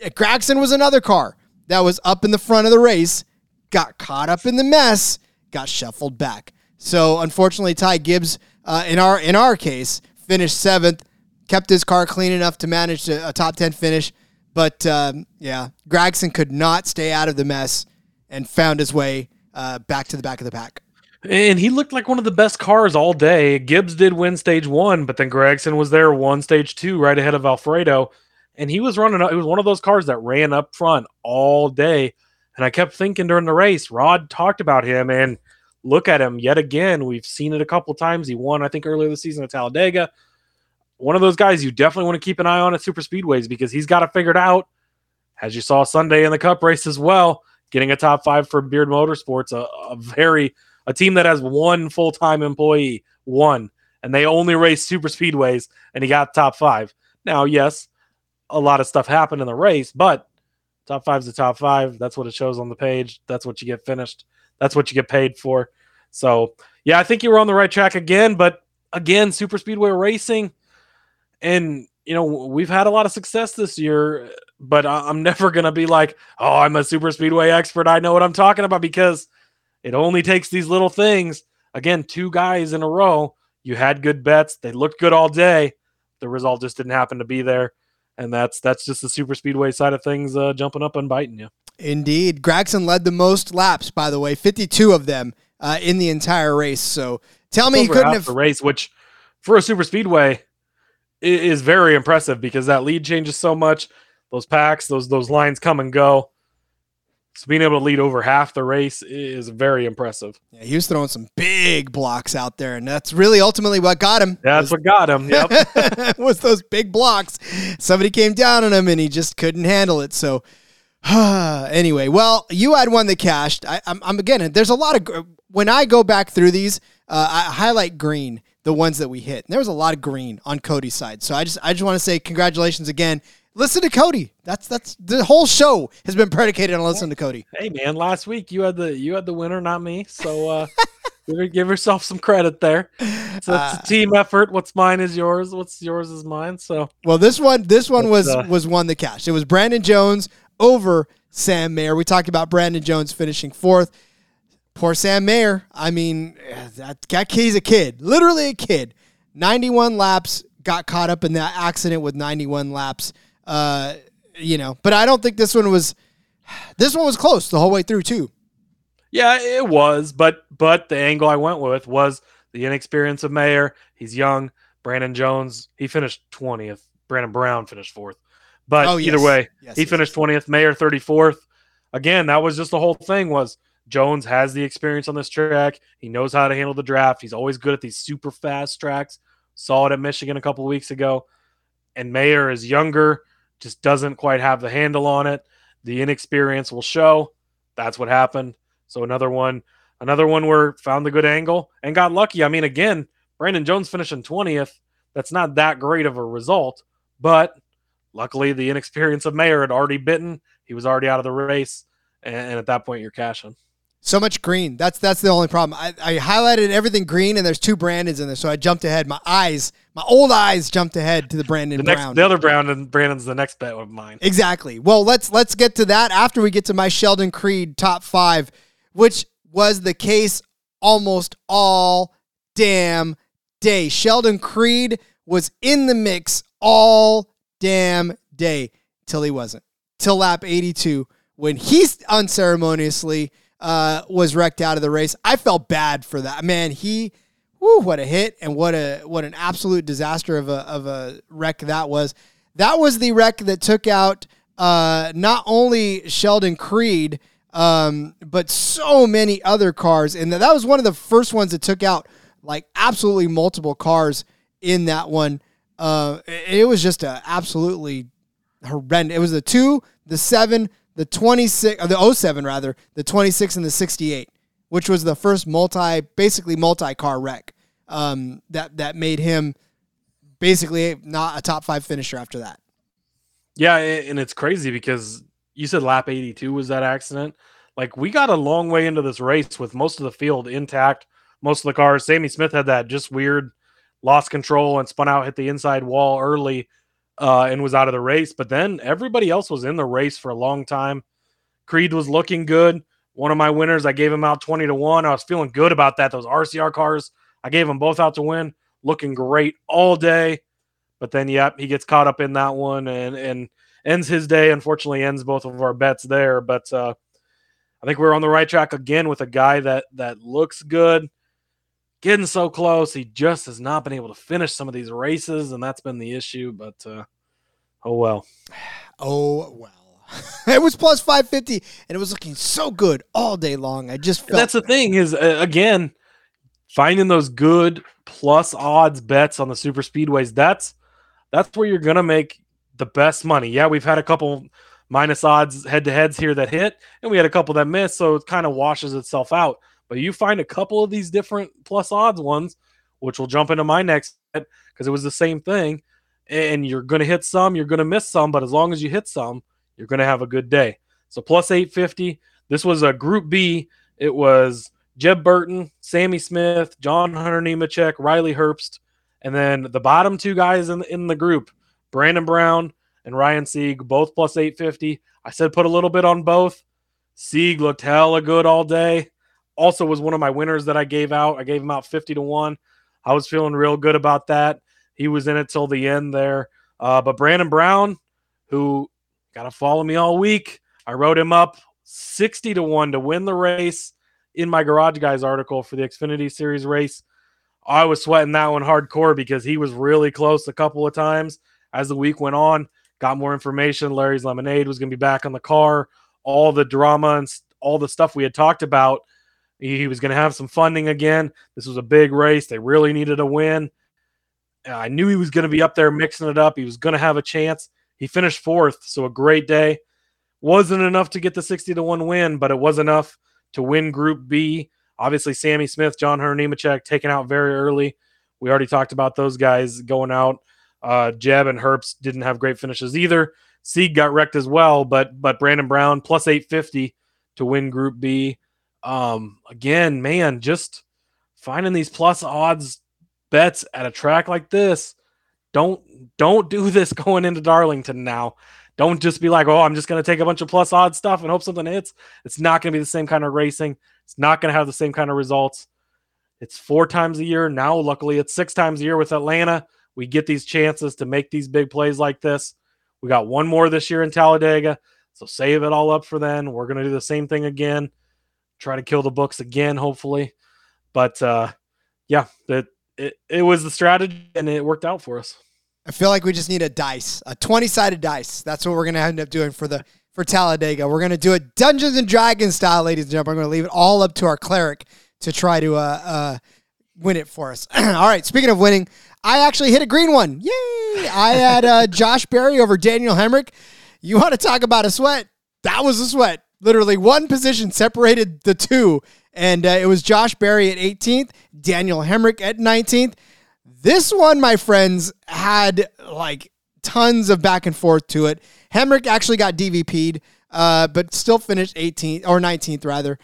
Gragson was another car that was up in the front of the race, got caught up in the mess, got shuffled back. So unfortunately, Ty Gibbs, uh, in our in our case, finished seventh, kept his car clean enough to manage a, a top ten finish. But um, yeah, Gragson could not stay out of the mess and found his way uh, back to the back of the pack. And he looked like one of the best cars all day. Gibbs did win stage one, but then Gragson was there, won stage two, right ahead of Alfredo and he was running. It was one of those cars that ran up front all day, and I kept thinking during the race. Rod talked about him, and look at him yet again. We've seen it a couple times. He won, I think, earlier this season at Talladega. One of those guys you definitely want to keep an eye on at super speedways because he's got it figured out. As you saw Sunday in the Cup race as well, getting a top five for Beard Motorsports, a, a very a team that has one full time employee, one, and they only race super speedways, and he got top five. Now, yes, a lot of stuff happened in the race, but Top five's the top five. That's what it shows on the page. That's what you get finished. That's what you get paid for. So yeah, I think you were on the right track again. But again, super speedway racing, and you know we've had a lot of success this year. But I'm (laughs) never gonna be like, oh, I'm a super speedway expert. I know what I'm talking about because it only takes these little things. Again, two guys in a row. You had good bets. They looked good all day. The result just didn't happen to be there and that's that's just the super speedway side of things uh, jumping up and biting you. Indeed, Gragson led the most laps, by the way, fifty-two of them uh, in the entire race. So tell me, he couldn't have the race, which for a super speedway is very impressive because that lead changes so much. Those packs, those those lines come and go. So being able to lead over half the race is very impressive. Yeah, he was throwing some big blocks out there, and that's really ultimately what got him. That's was, what got him. Yep, (laughs) was those big blocks. Somebody came down on him, and he just couldn't handle it. So, (sighs) anyway, well, you had one that cashed. I, am I'm, again. There's a lot of when I go back through these, uh, I highlight green the ones that we hit. And there was a lot of green on Cody's side. So I just I just want to say congratulations again listen to Cody. That's that's the whole show has been predicated on listening to Cody. Hey man, last week you had the you had the winner, not me. So uh (laughs) give, give yourself some credit there. So it's uh, a team effort. What's mine is yours. What's yours is mine. So well, this one this one was uh, was one the cash. It was Brandon Jones over Sam Mayer. We talked about Brandon Jones finishing fourth. Poor Sam Mayer. I mean, that, that he's a kid, literally a kid. 91 laps, got caught up in that accident with 91 laps. Uh, you know, but I don't think this one was. This one was close the whole way through too. Yeah, it was, but but the angle I went with was the inexperience of Mayer. He's young. Brandon Jones, he finished twentieth. Brandon Brown finished fourth. But oh, yes. either way, yes, he yes, finished twentieth. Mayer thirty fourth. Again, that was just the whole thing. Was Jones has the experience on this track. He knows how to handle the draft. He's always good at these super fast tracks. Saw it at Michigan a couple weeks ago. And Mayer is younger just doesn't quite have the handle on it. The inexperience will show. That's what happened. So another one, another one where found the good angle and got lucky. I mean, again, Brandon Jones finishing 20th. That's not that great of a result, but luckily the inexperience of Mayer had already bitten. He was already out of the race. And, at that point, you're cashing. So much green. That's that's the only problem. I, I highlighted everything green, and there's two Brandons in there, so I jumped ahead. My eyes, my old eyes, jumped ahead to the Brandon the next, Brown. The other Brandon, Brandon's the next bet of mine. Exactly. Well, let's let's get to that after we get to my Sheldon Creed top five, which was the case almost all damn day. Sheldon Creed was in the mix all damn day till he wasn't. Till lap 82 when he unceremoniously uh, was wrecked out of the race. I felt bad for that man. He, whoo, what a hit and what a what an absolute disaster of a of a wreck that was. That was the wreck that took out uh, not only Sheldon Creed, um, but so many other cars. And that was one of the first ones that took out like absolutely multiple cars in that one. Uh, it was just a absolutely horrendous. It was the two, the seven, the 26 or the 07 rather, the 26 and the 68, which was the first multi basically multi-car wreck um, that that made him basically not a top 5 finisher after that. Yeah, and it's crazy because you said lap 82 was that accident. Like we got a long way into this race with most of the field intact, most of the cars. Sammy Smith had that just weird lost control and spun out, hit the inside wall early uh, and was out of the race. But then everybody else was in the race for a long time. Creed was looking good. One of my winners, I gave him out 20 to 1. I was feeling good about that. Those RCR cars, I gave them both out to win. Looking great all day. But then, yep, he gets caught up in that one and, and ends his day. Unfortunately, ends both of our bets there. But uh, I think we're on the right track again with a guy that that looks good getting so close. He just has not been able to finish some of these races, and that's been the issue. But uh, oh well. (sighs) Oh well. (laughs) it was plus 550 and it was looking so good all day long. I just felt That's the thing is uh, again finding those good plus odds bets on the super speedways. That's that's where you're going to make the best money. Yeah, we've had a couple minus odds head to heads here that hit and we had a couple that missed, so it kind of washes itself out. But you find a couple of these different plus odds ones, which will jump into my next because it was the same thing. And you're going to hit some, you're going to miss some, but as long as you hit some, you're going to have a good day. So plus 850. This was a Group B. It was Jeb Burton, Sammy Smith, John Hunter Nemechek, Riley Herbst, and then the bottom two guys in, in the group, Brandon Brown and Ryan Sieg, both plus 850. I said put a little bit on both. Sieg looked hella good all day. Also was one of my winners that I gave out. I gave him out 50 to 1. I was feeling real good about that. He was in it till the end there. Uh, but Brandon Brown, who got to follow me all week, I wrote him up 60 to 1 to win the race in my Garage Guys article for the Xfinity Series race. I was sweating that one hardcore because he was really close a couple of times as the week went on. Got more information. Larry's Lemonade was going to be back on the car. All the drama and all the stuff we had talked about. He was going to have some funding again. This was a big race. They really needed a win. I knew he was going to be up there mixing it up. He was going to have a chance. He finished fourth, so a great day. Wasn't enough to get the 60 to 1 win, but it was enough to win Group B. Obviously, Sammy Smith, John Hunter Nemechek taken out very early. We already talked about those guys going out. Uh, Jeb and Herbst didn't have great finishes either. Sieg got wrecked as well, but but Brandon Brown plus 850 to win Group B. Um, again, man, just finding these plus odds bets at a track like this. Don't don't do this (laughs) going into Darlington now. Don't just be like, oh, I'm just going to take a bunch of plus odds stuff and hope something hits. It's not going to be the same kind of racing. It's not going to have the same kind of results. It's four times a year. Now, luckily, it's six times a year with Atlanta. We get these chances to make these big plays like this. We got one more this year in Talladega. So save it all up for then. We're going to do the same thing again. Try to kill the books again, hopefully. But uh, yeah, it, it, it was the strategy and it worked out for us. I feel like we just need a dice, a 20 sided dice. That's what we're going to end up doing for the for Talladega. We're going to do it Dungeons and Dragons style, ladies and gentlemen. I'm going to leave it all up to our cleric to try to uh, uh, win it for us. (clears throat) all right. Speaking of winning, I actually hit a green one. Yay! I had uh, (laughs) Josh Berry over Daniel Hemric. You want to talk about a sweat? That was a sweat. Literally one position separated the two, and uh, it was Josh Berry at 18th, Daniel Hemric at 19th. This one, my friends, had like tons of back and forth to it. Hemric actually got DVP'd, uh, but still finished 18th or 19th rather.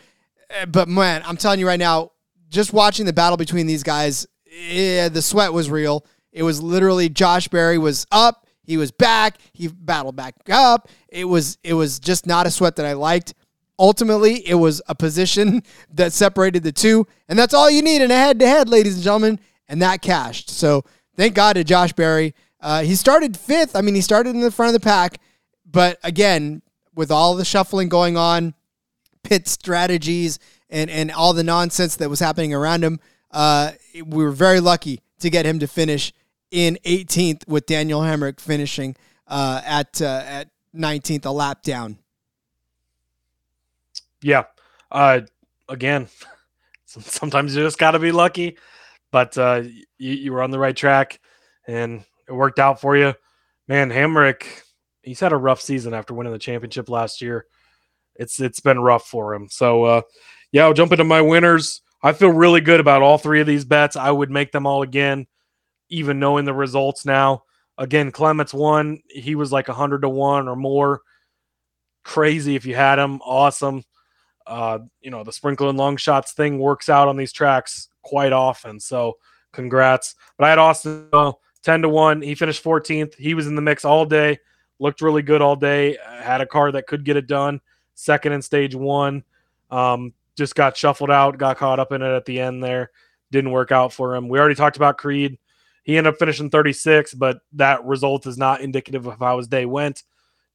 Uh, but man, I'm telling you right now, just watching the battle between these guys, yeah, the sweat was real. It was literally Josh Berry was up, he was back, he battled back up. It was it was just not a sweat that I liked. Ultimately, it was a position (laughs) that separated the two, and that's all you need in a head-to-head, ladies and gentlemen and that cashed. So thank God to Josh Berry. Uh, he started fifth. I mean, he started in the front of the pack, but again, with all the shuffling going on, pit strategies, and and all the nonsense that was happening around him, uh, we were very lucky to get him to finish in 18th, with Daniel Hemric finishing uh, at uh, at 19th, a lap down. Yeah. Uh, again, (laughs) sometimes you just got to be lucky but uh, you, you were on the right track and it worked out for you. Man, Hemric, he's had a rough season after winning the championship last year. It's it's been rough for him. So uh, yeah, I'll jump into my winners. I feel really good about all three of these bets. I would make them all again, even knowing the results now. Again, Clements won. He was like hundred to one or more. Crazy if you had him. Awesome. Uh, you know, the sprinkle and long shots thing works out on these tracks quite often. So congrats. But I had Austin uh, 10 to 1. He finished 14th. He was in the mix all day, looked really good all day, had a car that could get it done. Second in stage one. Um, just got shuffled out, got caught up in it at the end there. Didn't work out for him. We already talked about Creed. He ended up finishing 36, but that result is not indicative of how his day went.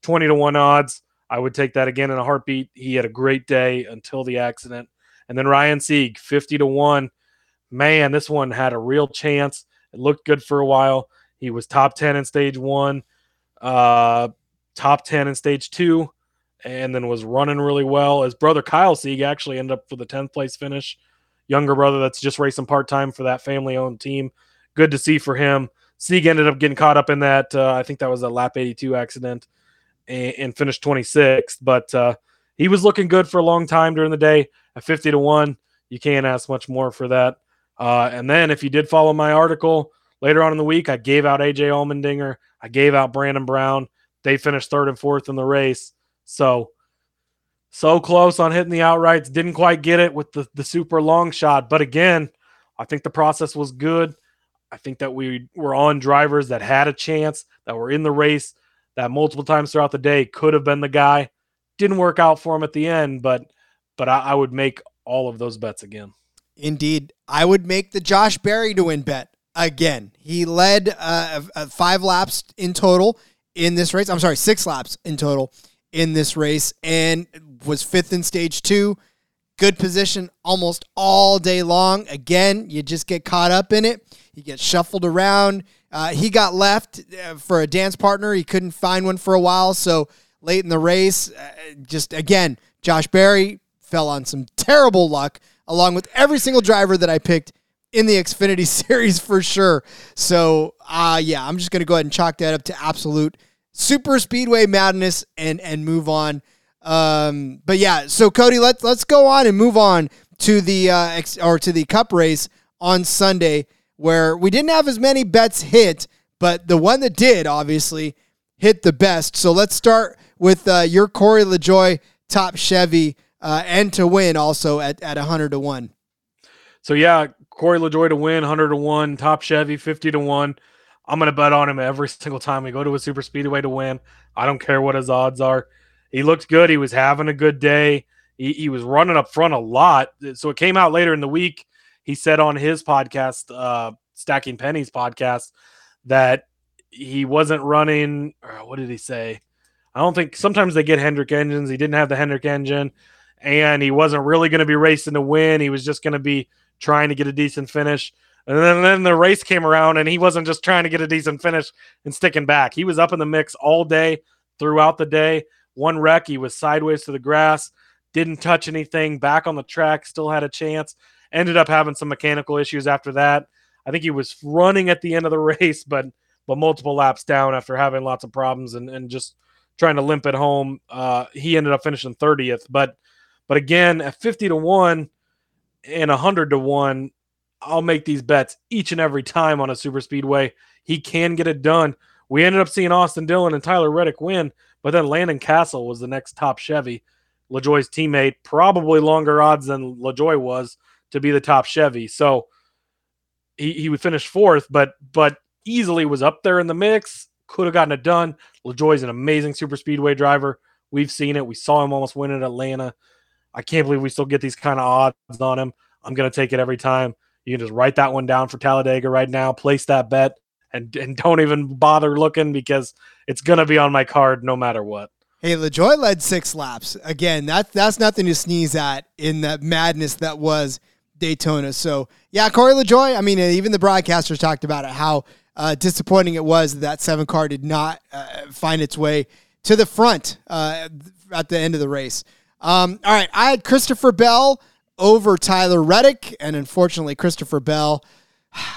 20 to 1 odds. I would take that again in a heartbeat. He had a great day until the accident. And then Ryan Sieg, 50 to 1 man, this one had a real chance. It looked good for a while. He was top 10 in stage one, uh, top 10 in stage two, and then was running really well. His brother Kyle Sieg actually ended up for the 10th place finish. Younger brother that's just racing part time for that family owned team. Good to see for him. Sieg ended up getting caught up in that. Uh, I think that was a lap 82 accident and, and finished 26th. But uh, he was looking good for a long time during the day at 50 to 1. You can't ask much more for that. Uh, and then if you did follow my article later on in the week, I gave out AJ Allmendinger, I gave out Brandon Brown. They finished third and fourth in the race. So so close on hitting the outrights. Didn't quite get it with the, the super long shot. But again, I think the process was good. I think that we were on drivers that had a chance, that were in the race, that multiple times throughout the day could have been the guy. Didn't work out for him at the end, but but I, I would make all of those bets again. Indeed, I would make the Josh Berry to win bet again. He led uh, five laps in total in this race. I'm sorry, six laps in total in this race, and was fifth in stage two. Good position almost all day long. Again, you just get caught up in it. He gets shuffled around. Uh, he got left uh, for a dance partner. He couldn't find one for a while. So late in the race, uh, just again, Josh Berry fell on some terrible luck, along with every single driver that I picked in the Xfinity (laughs) series for sure. So, uh, yeah, I'm just going to go ahead and chalk that up to absolute super speedway madness and and move on. Um, but yeah, so Cody, let's let's go on and move on to the uh, or to the Cup race on Sunday where we didn't have as many bets hit, but the one that did obviously hit the best. So let's start with uh, your Corey LaJoie top Chevy uh, and to win also at, at 100 to 1. So yeah, Corey LaJoie to win 100 to 1, top Chevy 50 to 1. I'm going to bet on him every single time we go to a super speedway to win. I don't care what his odds are. He looked good. He was having a good day. He, he was running up front a lot. So it came out later in the week he said on his podcast, uh, Stacking Pennies podcast, that he wasn't running. what did he say? I don't think sometimes they get Hendrick engines. He didn't have the Hendrick engine, and he wasn't really going to be racing to win. He was just going to be trying to get a decent finish. And then, then the race came around, and he wasn't just trying to get a decent finish and sticking back. He was up in the mix all day, throughout the day. One wreck, he was sideways to the grass, didn't touch anything, back on the track, still had a chance. Ended up having some mechanical issues after that. I think he was running at the end of the (laughs) race, but but multiple laps down after having lots of problems and, and just trying to limp it home. Uh, he ended up finishing 30th. But but again, at 50 to 1 and 100 to 1, I'll make these bets each and every time on a super speedway. He can get it done. We ended up seeing Austin Dillon and Tyler Reddick win, but then Landon Cassill was the next top Chevy, LaJoie's teammate, probably longer odds than LaJoie was to be the top Chevy. So he, he would finish fourth, but but easily was up there in the mix. Could have gotten it done. LaJoie's an amazing super speedway driver. We've seen it. We saw him almost win at Atlanta. I can't believe we still get these kind of odds on him. I'm gonna take it every time. You can just write that one down for Talladega right now. Place that bet and and don't even bother looking because it's gonna be on my card no matter what. Hey, LaJoie led six laps. Again, that that's nothing to sneeze at in that madness that was Daytona. So yeah, Corey LaJoie. I mean, even the broadcasters talked about it how uh, disappointing it was that, that seven car did not uh, find its way to the front uh, at the end of the race. Um, all right, I had Christopher Bell over Tyler Reddick, and unfortunately, Christopher Bell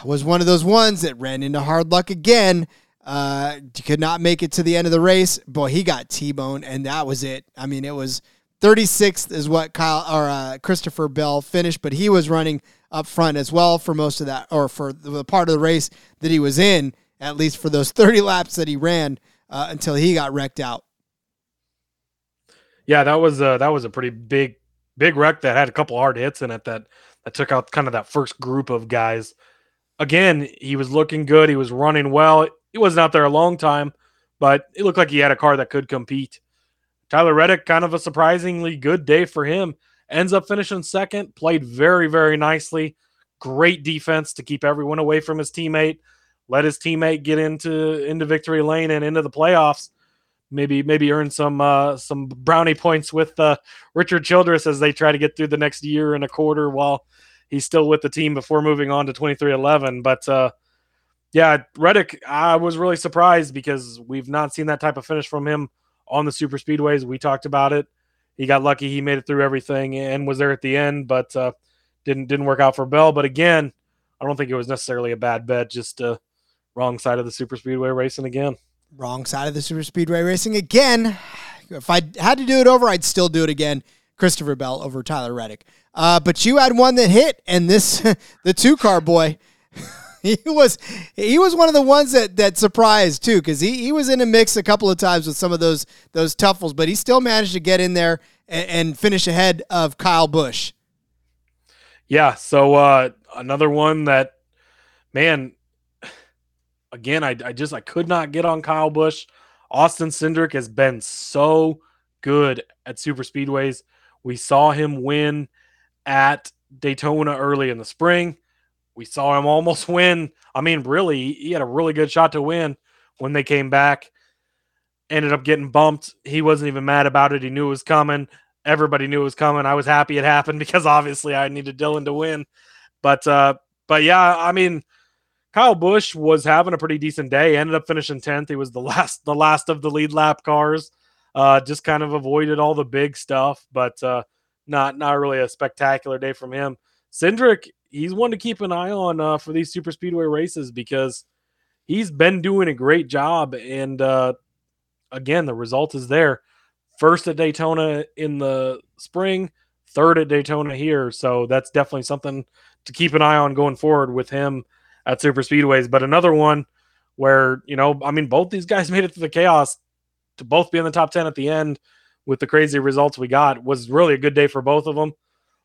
was one of those ones that ran into hard luck again. Uh, could not make it to the end of the race. Boy, he got T-boned, and that was it. I mean, it was 36th is what Kyle or uh, Christopher Bell finished, but he was running up front as well for most of that, or for the part of the race that he was in, at least for those (laughs) 30 laps that he ran uh, until he got wrecked out. Yeah, that was a, that was a pretty big big wreck that had a couple hard hits in it that that took out kind of that first group of guys. Again, he was looking good. He was running well. He wasn't out there a long time, but it looked like he had a car that could compete. Tyler Reddick, kind of a surprisingly good day for him. Ends up finishing second, played very, very nicely. Great defense to keep everyone away from his teammate. Let his teammate get into into victory lane and into the playoffs. Maybe maybe earn some uh, some brownie points with uh, Richard Childress as they try to get through the next year and a quarter while he's still with the team before moving on to 23XI. But uh, yeah, Reddick, I was really surprised because we've not seen that type of finish from him on the super speedways. We talked about it. He got lucky. He made it through everything and was there at the end, but uh, didn't didn't work out for Bell. But again, I don't think it was necessarily a bad bet. Just uh, wrong side of the super speedway racing again. Wrong side of the super speedway racing again. If I had to do it over, I'd still do it again. Christopher Bell over Tyler Reddick. Uh, but you had one that hit, and this (laughs) the two car boy. (laughs) (laughs) he was he was one of the ones that that surprised too because he, he was in a mix a couple of times with some of those those tuffles, but he still managed to get in there and, and finish ahead of Kyle Busch. Yeah, so uh, another one that man, (sighs) again, I, I just I could not get on Kyle Busch. Austin Cindric has been so good at super speedways. We saw him win at Daytona early in the spring. We saw him almost (laughs) win. I mean, really, he had a really good shot to win when they came back. Ended up getting bumped. He wasn't even mad about it. He knew it was coming. Everybody knew it was coming. I was happy it (laughs) happened because obviously I needed Dillon to win. But uh, but yeah, I mean, Kyle Busch was having a pretty decent day. Ended up finishing tenth. He was the (laughs) last the last of the lead lap cars. Uh, just kind of avoided all the big stuff, but uh, not not really a spectacular day from him. Cindric, he's one to keep an eye on uh, for these super speedway races because he's been doing a great job. And uh, again, the result is there. First at Daytona in the spring, third at Daytona here. So that's definitely something to keep an eye on going forward with him at super speedways. But another one where you know, I mean, both these guys (laughs) made it to the chaos to both be in the top ten at the end with the crazy results we got was really a good day for both of them.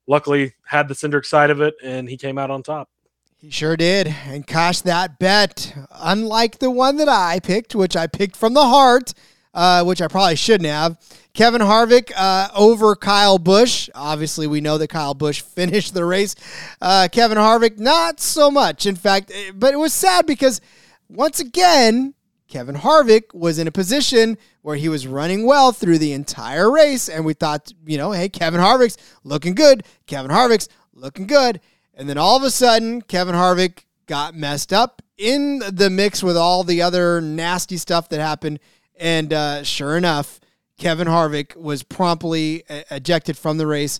Luckily, had the Cindric side of it, and he came out on top. He sure did, and cashed that bet. Unlike the one that I picked, which I picked from the heart, uh, which I probably shouldn't have. Kevin Harvick uh, over Kyle Busch. Obviously, we know that Kyle Busch (laughs) finished the race. Uh, Kevin Harvick, not so much. In fact, eh, but it was sad because once again, Kevin Harvick was in a position where he was running well through the entire race. And we thought, you know, hey, Kevin Harvick's looking good. Kevin Harvick's looking good. And then all of a sudden, Kevin Harvick got messed up in the mix with all the other nasty stuff that happened. And uh, sure enough, Kevin Harvick was promptly ejected from the race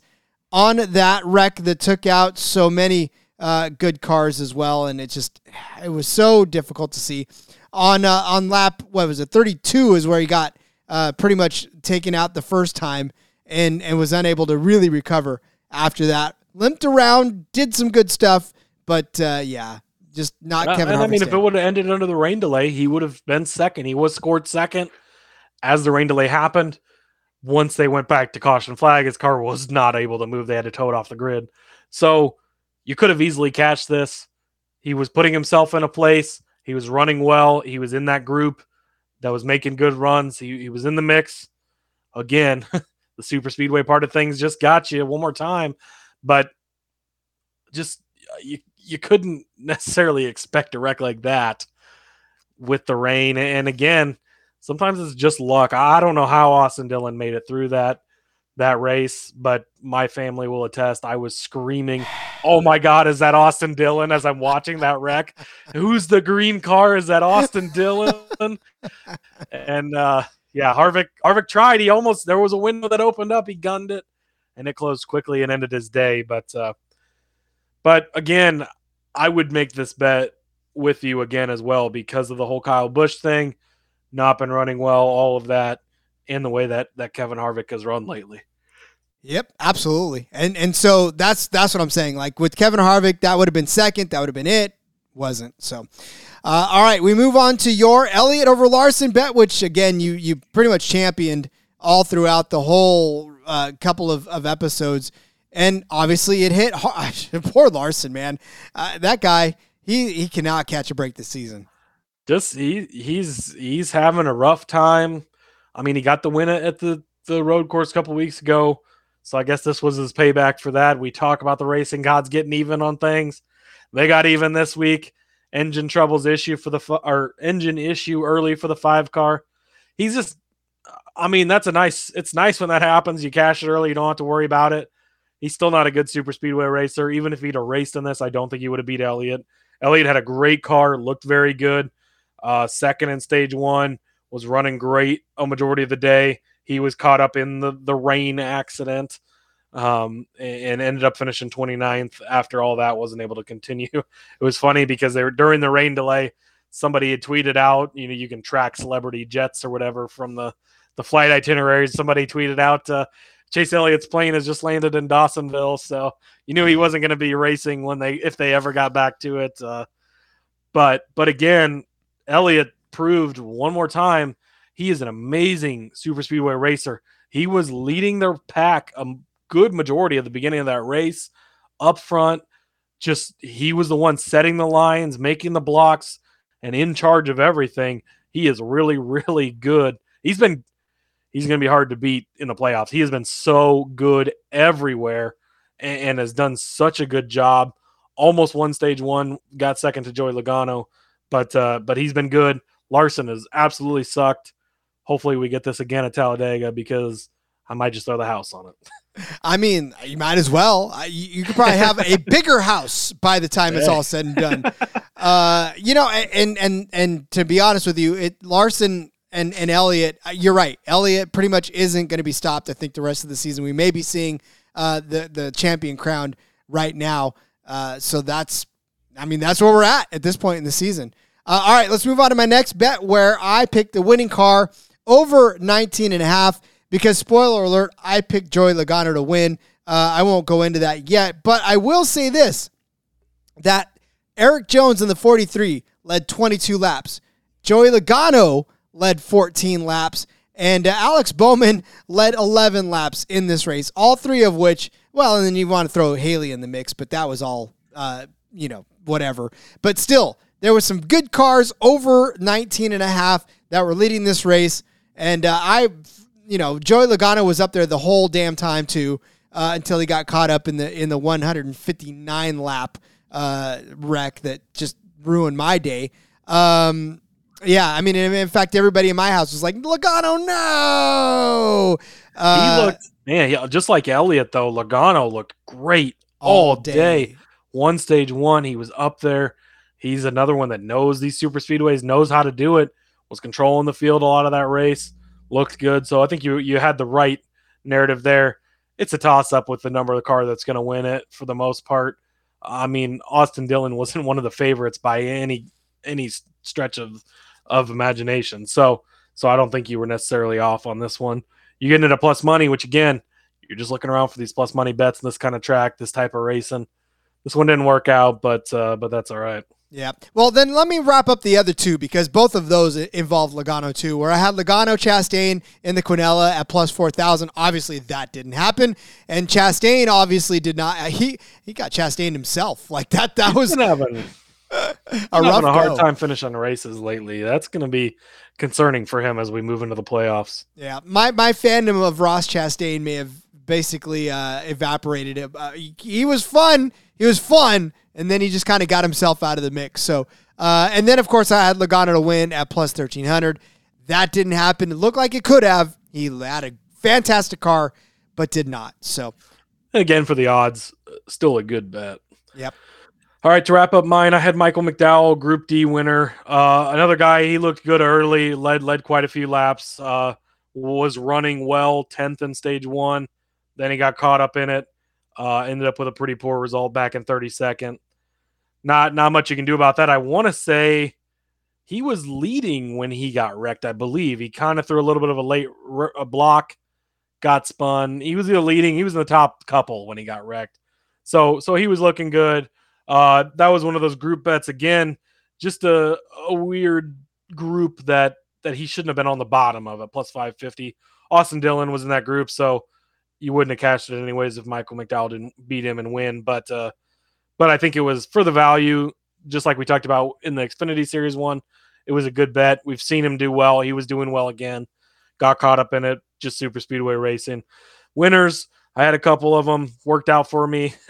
on that wreck that took out so many uh, good cars as well. And it just, it was so difficult to see on uh, on lap what was it 32 is where he got uh, pretty much taken out the first time and and was unable to really recover after that. Limped around, did some good stuff, but uh, yeah, just not Kevin. And I mean, if it would have ended under the rain delay, he would have been second. He was scored second as the rain delay happened. Once they went back to caution flag, his car was not able to move. They had to tow it off the grid. So you could have easily catched this. He was putting himself in a place he was running well. He was in that group that was making good runs. He, he was in the mix. Again, (laughs) the super speedway part of things just got you one more time, but just uh, you you couldn't (laughs) necessarily expect a wreck like that with the rain. And again, sometimes it's just luck. I don't know how Austin Dillon made it through that that race, but my family will attest. I was screaming, (sighs) "Oh my God, is that Austin Dillon?" As I'm watching that wreck, (laughs) who's the green car? Is that Austin Dillon? and uh, yeah, Harvick Harvick tried. He almost there was a window that opened up. He gunned it, and it closed quickly and ended his day. But uh, but again, I would make this bet with you again as well because of the whole Kyle Busch thing, not been running well, all of that in the way that that Kevin Harvick has run lately. Yep, absolutely. And and so that's that's what I'm saying. Like with Kevin Harvick, that would have been second. That would have been it. Wasn't so. Uh, all right, we move on to your Elliott over Larson bet, which again you you pretty much championed all throughout the whole uh, couple of, of episodes, and obviously it hit hard. (laughs) Poor Larson, man. Uh, that guy, he he cannot catch a break this season. Just he he's he's having a rough time I mean, he got the win at the the road course a couple weeks ago, so I guess this was his payback for that. We talk about the racing gods getting even on things. They got even this week. Engine troubles issue for the or engine issue early for the five car. He's just, I mean, that's a nice. It's nice when that happens. You cash it early. You don't have to worry about it. He's still not a good super speedway racer. Even if he'd have raced in this, I don't think he would have beat Elliott. Elliott had a great car, looked very good. Uh, second in stage one was running great a majority of the day. He was caught up in the, the rain accident um, and ended up finishing 29th after all that wasn't able to continue. (laughs) It was funny because they were during the rain delay, somebody had tweeted out, you know, you can track celebrity jets or whatever from the, the flight itineraries. Somebody tweeted out, uh, Chase Elliott's plane has just landed in Dawsonville. So you knew he wasn't going to be racing when they, if they ever got back to it. Uh, But but again, Elliott proved one more time he is an amazing super speedway racer. He was leading their pack a good majority of the beginning of that race up front. Just he was the one setting the lines, making the blocks, and in charge of everything. He is really, (laughs) really good. He's been he's going to be hard to beat in the playoffs. He has been so good everywhere and, and, has done such a good job. Almost won stage one, got second to Joey Logano, but uh, but he's been good. Larson has absolutely sucked. Hopefully, we get this again at Talladega because I might just throw the house on it. (laughs) I mean, you might as well. You could probably have a bigger house by the time it's all said and done. Uh, you know, and and and to be honest with you, it Larson and and Elliott, uh, you're right. Elliott pretty much isn't going to be stopped. I think the rest of the season we may be seeing uh, the the champion crowned right now. Uh, so that's, I mean, that's where we're at at this point in the season. Uh, all right, let's move on to my next bet where I picked the winning car over 19 and a half because spoiler alert, I picked Joey Logano to win. Uh, I won't go into that yet, but I will say this: that Erik Jones in the 43 led 22 laps. Joey Logano led 14 laps, and uh, Alex Bowman (laughs) led 11 laps in this race. All three of which, well, and then you want to throw Haley in the mix, but that was all, uh, you know, whatever. But still, there was some good cars over 19 and a half that were leading this race, and uh, I, you know, Joey Logano was up there the whole damn time too, uh, until he got caught up in the in the 159 lap uh, wreck that just ruined my day. Um, yeah, I mean, in, fact, everybody in my house was like, Logano, no. Uh, he looked, man, yeah, just like Elliott, though. Logano looked great all, all day. day. One stage one, he was up there. He's another one that knows these super speedways, knows how to do it, was controlling the field a lot of that race, looked good. So I think you you had the right narrative there. It's a toss up with the number of the car that's going to win it for the most part. I mean, Austin Dillon (laughs) wasn't one of the favorites by any any stretch of of imagination. So so I don't think you were necessarily off on this one. You get into plus money, which again, you're just looking around for these plus money bets in this kind of track, this type of racing. This one didn't work out, but uh, but that's all right. Yeah. Well, then let me wrap up the other two because both of those involved Logano too. Where I had Logano Chastain in the Quinella at plus four thousand. Obviously, that didn't happen, and Chastain obviously did not. Uh, he he got Chastain himself (laughs) like that. That was having (laughs) a having a hard go. time finishing races lately. That's going to be concerning for him as we move into the playoffs. Yeah, my my fandom of Ross Chastain may have basically uh, evaporated. Uh, he, he was fun. He was fun and then he just kind of got himself out of the mix. So, uh, and then of course I had Logano to win at plus thirteen hundred. That didn't happen. It looked like it could have. He had a fantastic car, but did not. So, again for the odds, still a good bet. Yep. All right, to wrap up mine, I had Michael McDowell, Group D winner. Uh, another guy, he looked good early, led led quite a few laps, uh, was running well, tenth in stage one. Then he got caught up in it. Uh, ended up with a pretty poor result back in 32nd. Not not much you can do about that. I want to say he was leading when he got wrecked. I believe he kind of threw a little bit of a late a block, got spun. He was either leading. He was in the top couple when he got wrecked. So so he was looking good. Uh, that was one of those group bets again. Just a, a weird group that that he shouldn't have been on the bottom of it. Plus 550. Austin Dillon was in that group, so you wouldn't have cashed it anyways if Michael McDowell didn't beat him and win. But uh, but I think it was for the value, just like we talked about in the Xfinity Series one. It was a good bet. We've seen him do well. He was doing well again. Got caught up in it. Just super speedway racing. Winners. I had a couple of them worked out for me. (laughs)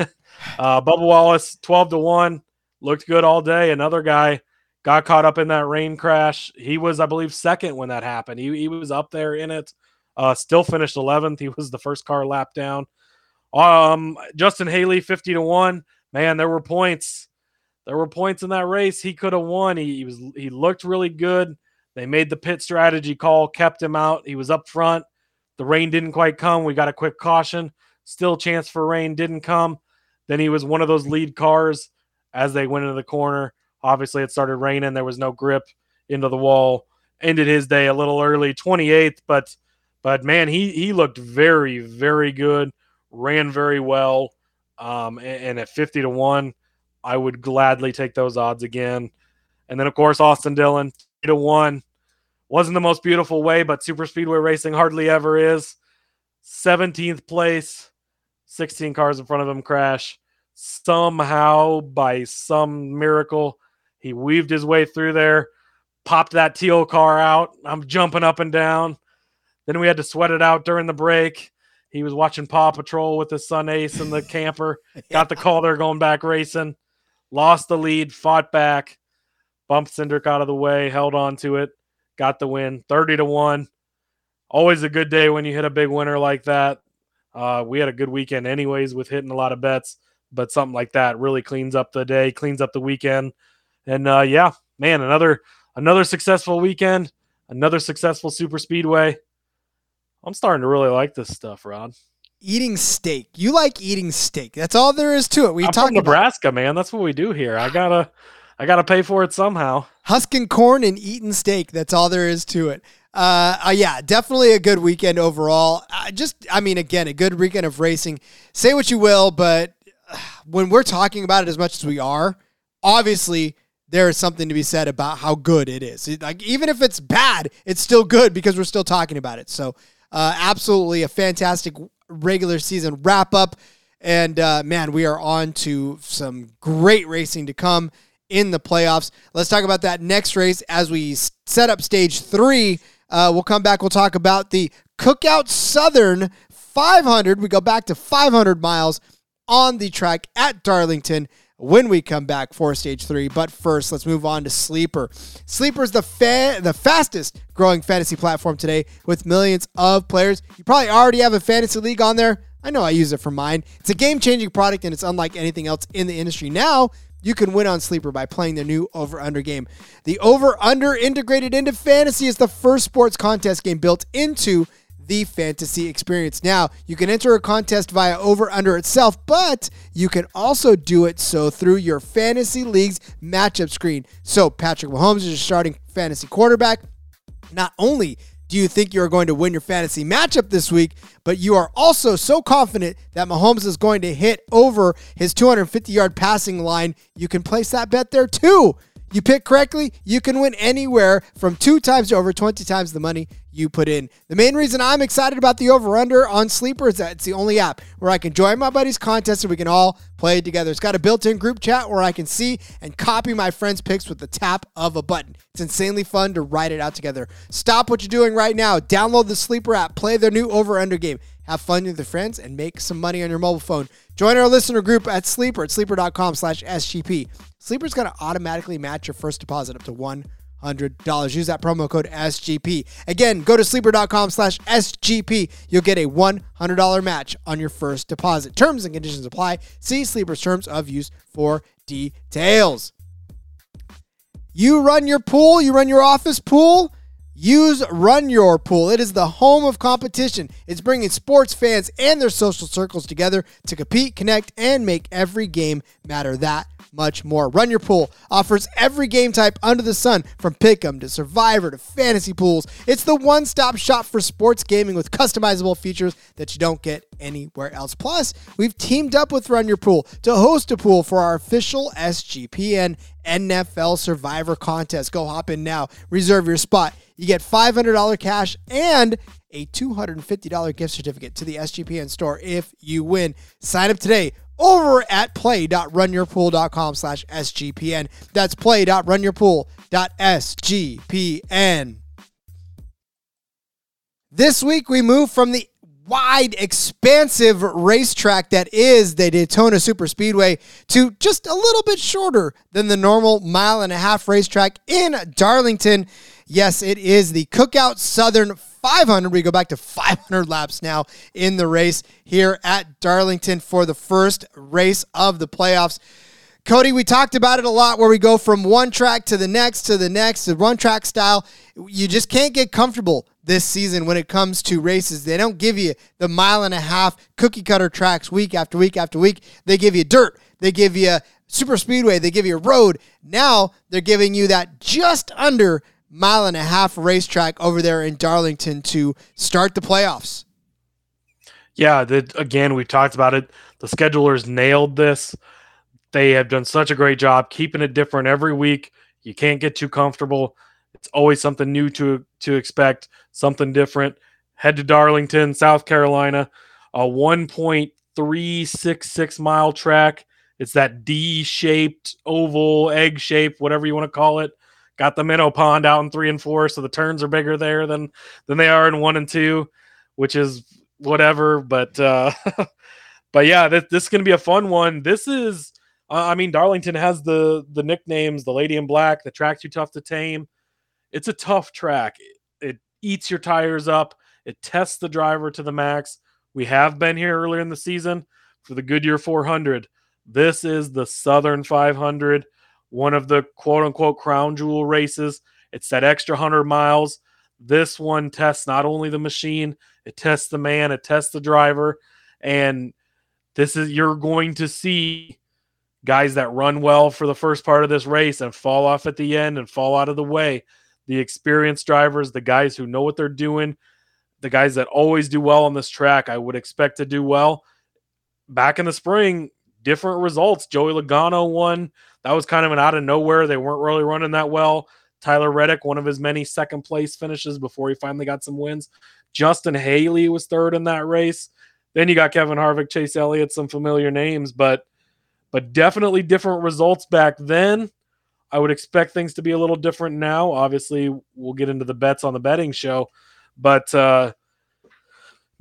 uh, Bubba Wallace, twelve to one, looked good all day. Another guy got caught up in that rain crash. He was, I believe, second when that happened. He he was up there in it. Uh, still finished 11th. He was the first car lap down. Um, Justin Haley, 50 to 1. Man, there were points. There were points in that race. He could have won. He, he was he looked really good. They made the pit strategy call, kept him out. He was up front. The rain didn't quite come. We got a quick caution. Still chance for rain didn't come. Then he was one of those lead cars as they went into the corner. Obviously, it started raining. There was no grip into the wall. Ended his day a little early, 28th, but but man, he he looked very very good, ran very well, um, and, and, at fifty to one, I would gladly take those odds again. And then, of course, Austin Dillon, to one. Wasn't the most beautiful way, but super speedway racing hardly ever is. 17th place, 16 cars in front of him crash. Somehow, by some miracle, he weaved his way through there, popped that teal car out. I'm jumping up and down. Then we had to sweat it out during the break. He was watching Paw Patrol with his son Ace and the (laughs) camper. Got the call there going back racing. Lost the lead, fought back, bumped Cindric out of the way, held on to it, got the win 30 to 1. Always a good day when you hit a big winner like that. Uh, we had a good weekend, anyways, with hitting a lot of bets, but something like that really cleans up the day, cleans up the weekend. And uh, yeah, man, another another successful weekend, another successful super speedway. I'm starting to really like this stuff, Rod. Eating steak. You like eating steak. That's all there is to it. We talk Nebraska, man. That's what we do here. I gotta, I gotta pay for it somehow. Husking corn and eating steak. That's all there is to it. Uh, uh, yeah, definitely a good weekend overall. Uh, just, I mean, again, a good weekend of racing. Say what you will, but uh, when we're talking about it as much as we are, obviously there is something to be said about how good it is. It, like even if it's bad, it's still good because we're still talking about it. So, uh, absolutely a fantastic regular season wrap up. And uh, man, we are on to some great racing to come in the playoffs. Let's talk about that next race as we set up stage three. Uh, we'll come back. We'll talk about the Cookout Southern 500. We go back to 500 miles on the track at Darlington when we come back for stage three. But first, let's move on to Sleeper. Sleeper is the fa- the fastest growing fantasy platform today with millions of players. You probably already have a fantasy league on there. I know I use it for mine. It's a game changing product and it's unlike anything else in the industry. Now, you can win on Sleeper by playing their new over under game. The over under integrated into fantasy is the first sports contest game built into the fantasy experience. Now, you can enter a contest via over under itself, but you can also do it so through your fantasy league's matchup screen. So, Patrick Mahomes is your starting fantasy quarterback. Not only do you think you're going to win your fantasy matchup this week, but you are also so confident that Mahomes is going to hit over his 250 yard passing line, you can place that bet there too. You pick correctly, you can win anywhere from two times to over 20 times the money you put in. The main reason I'm excited about the over under on Sleeper is that it's the only app where I can join my buddies' contest and we can all play together. It's got a built in group chat where I can see and copy my friends' picks with the tap of a button. It's insanely fun to write it out together. Stop what you're doing right now. Download the Sleeper app, play their new over under game, have fun with your friends, and make some money on your mobile phone. Join our listener group at Sleeper at sleeper.com slash SGP. Sleeper's going to automatically match your first deposit up to $100. Use that promo code SGP. Again, go to sleeper.com slash SGP. You'll get a $100 match on your first deposit. Terms and conditions apply. See Sleeper's terms of use for details. You run your pool, you run your office pool. Use Run Your Pool. It is the home of competition. It's bringing sports fans and their social circles together to compete, connect, and make every game matter that much more. Run Your Pool offers every game type under the sun, from pick'em to survivor to fantasy pools. It's the one-stop shop for sports gaming with customizable features that you don't get anywhere else. Plus, we've teamed up with Run Your Pool to host a pool for our official SGPN NFL Survivor contest. Go hop in now. Reserve your spot. You get $500 cash and a $250 gift certificate to the SGPN store if you win. Sign up today over at play.runyourpool.com slash SGPN. That's play.runyourpool.sgpn. This week we move from the wide, expansive racetrack that is the Daytona Super Speedway to just a little bit shorter than the normal mile and a half racetrack in Darlington. Yes, it is the Cookout Southern 500. We go back to 500 laps now in the race here at Darlington for the first race of the playoffs. Cody, we talked about it a lot where we go from one track to the next to the next, the one track style. You just can't get comfortable this season when it comes to races. They don't give you the mile and a half cookie cutter tracks week after week after week. They give you dirt, they give you super speedway, they give you a road. Now they're giving you that just under mile and a half racetrack over there in Darlington to start the playoffs. Yeah, the, again, we've talked about it. The schedulers nailed this. They have done such a great job keeping it different every week. You can't get too comfortable. It's always something new to to expect, something different. Head to Darlington, South Carolina, a 1.366 mile track. It's that D-shaped, oval, egg-shaped, whatever you want to call it. Got the minnow pond out in three and four, so the turns are bigger there than than they are in one and two, which is whatever. But uh, (laughs) but yeah, this, this is gonna be a fun one. This is, uh, I mean, Darlington has the the nicknames, the Lady in Black, the track too tough to tame. It's a tough track. It, it eats your tires up. It tests the driver to the max. We have been here earlier in the season for the Goodyear 400. This is the Southern 500, one of the quote unquote crown jewel races. It's that extra 100 miles. This one tests not only the machine, it tests the man, it tests the driver. And this is, you're going to see guys that run well for the first part of this race and fall off at the end and fall out of the way. The experienced drivers, the guys who know what they're doing, the guys that always do well on this track, I would expect to do well. Back in the spring, different results. Joey Logano won. That was kind of an out of nowhere. They weren't really running that well. Tyler Reddick, one of his many second place finishes before he finally got some wins. Justin Haley was third in that race. Then you got Kevin Harvick, Chase Elliott, some familiar names, but but definitely different results back then. I would expect things to be a little different now. Obviously, we'll get into the bets on the betting show, but uh,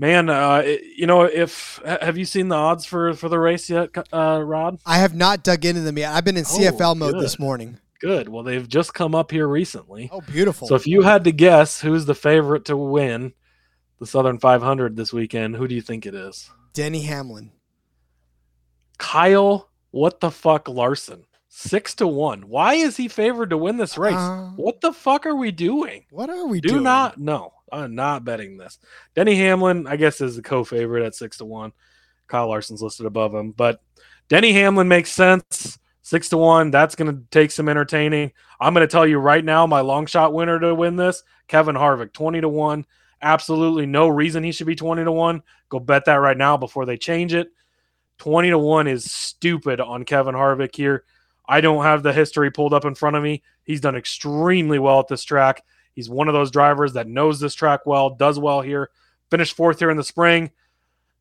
man, uh, you know, if have you seen the odds for for the race yet, uh, Rod? I have not dug into them yet. I've been in CFL Oh, mode good. this morning. Good. Well, they've just come up here recently. Oh, beautiful. So if you had to guess who's the favorite to win the Southern 500 this weekend, who do you think it is? Denny Hamlin. Kyle, what the fuck, Larson, six to one. Why is he favored to win this race? Uh, what the fuck are we doing? What are we Do doing? Do not no. I'm not betting this. Denny Hamlin, I guess, is the co-favorite at six to one. Kyle Larson's listed above him, but Denny Hamlin makes sense. Six to one. That's going to take some entertaining. I'm going to tell you right now, my long shot winner to win this, Kevin Harvick, twenty to one. Absolutely no reason he should be twenty to one. Go bet that right now before they change it. Twenty to one is stupid on Kevin Harvick here. I don't have the history pulled up in front of me. He's done extremely well at this track. He's one of those drivers that knows this track well, does well here. Finished fourth here in the spring.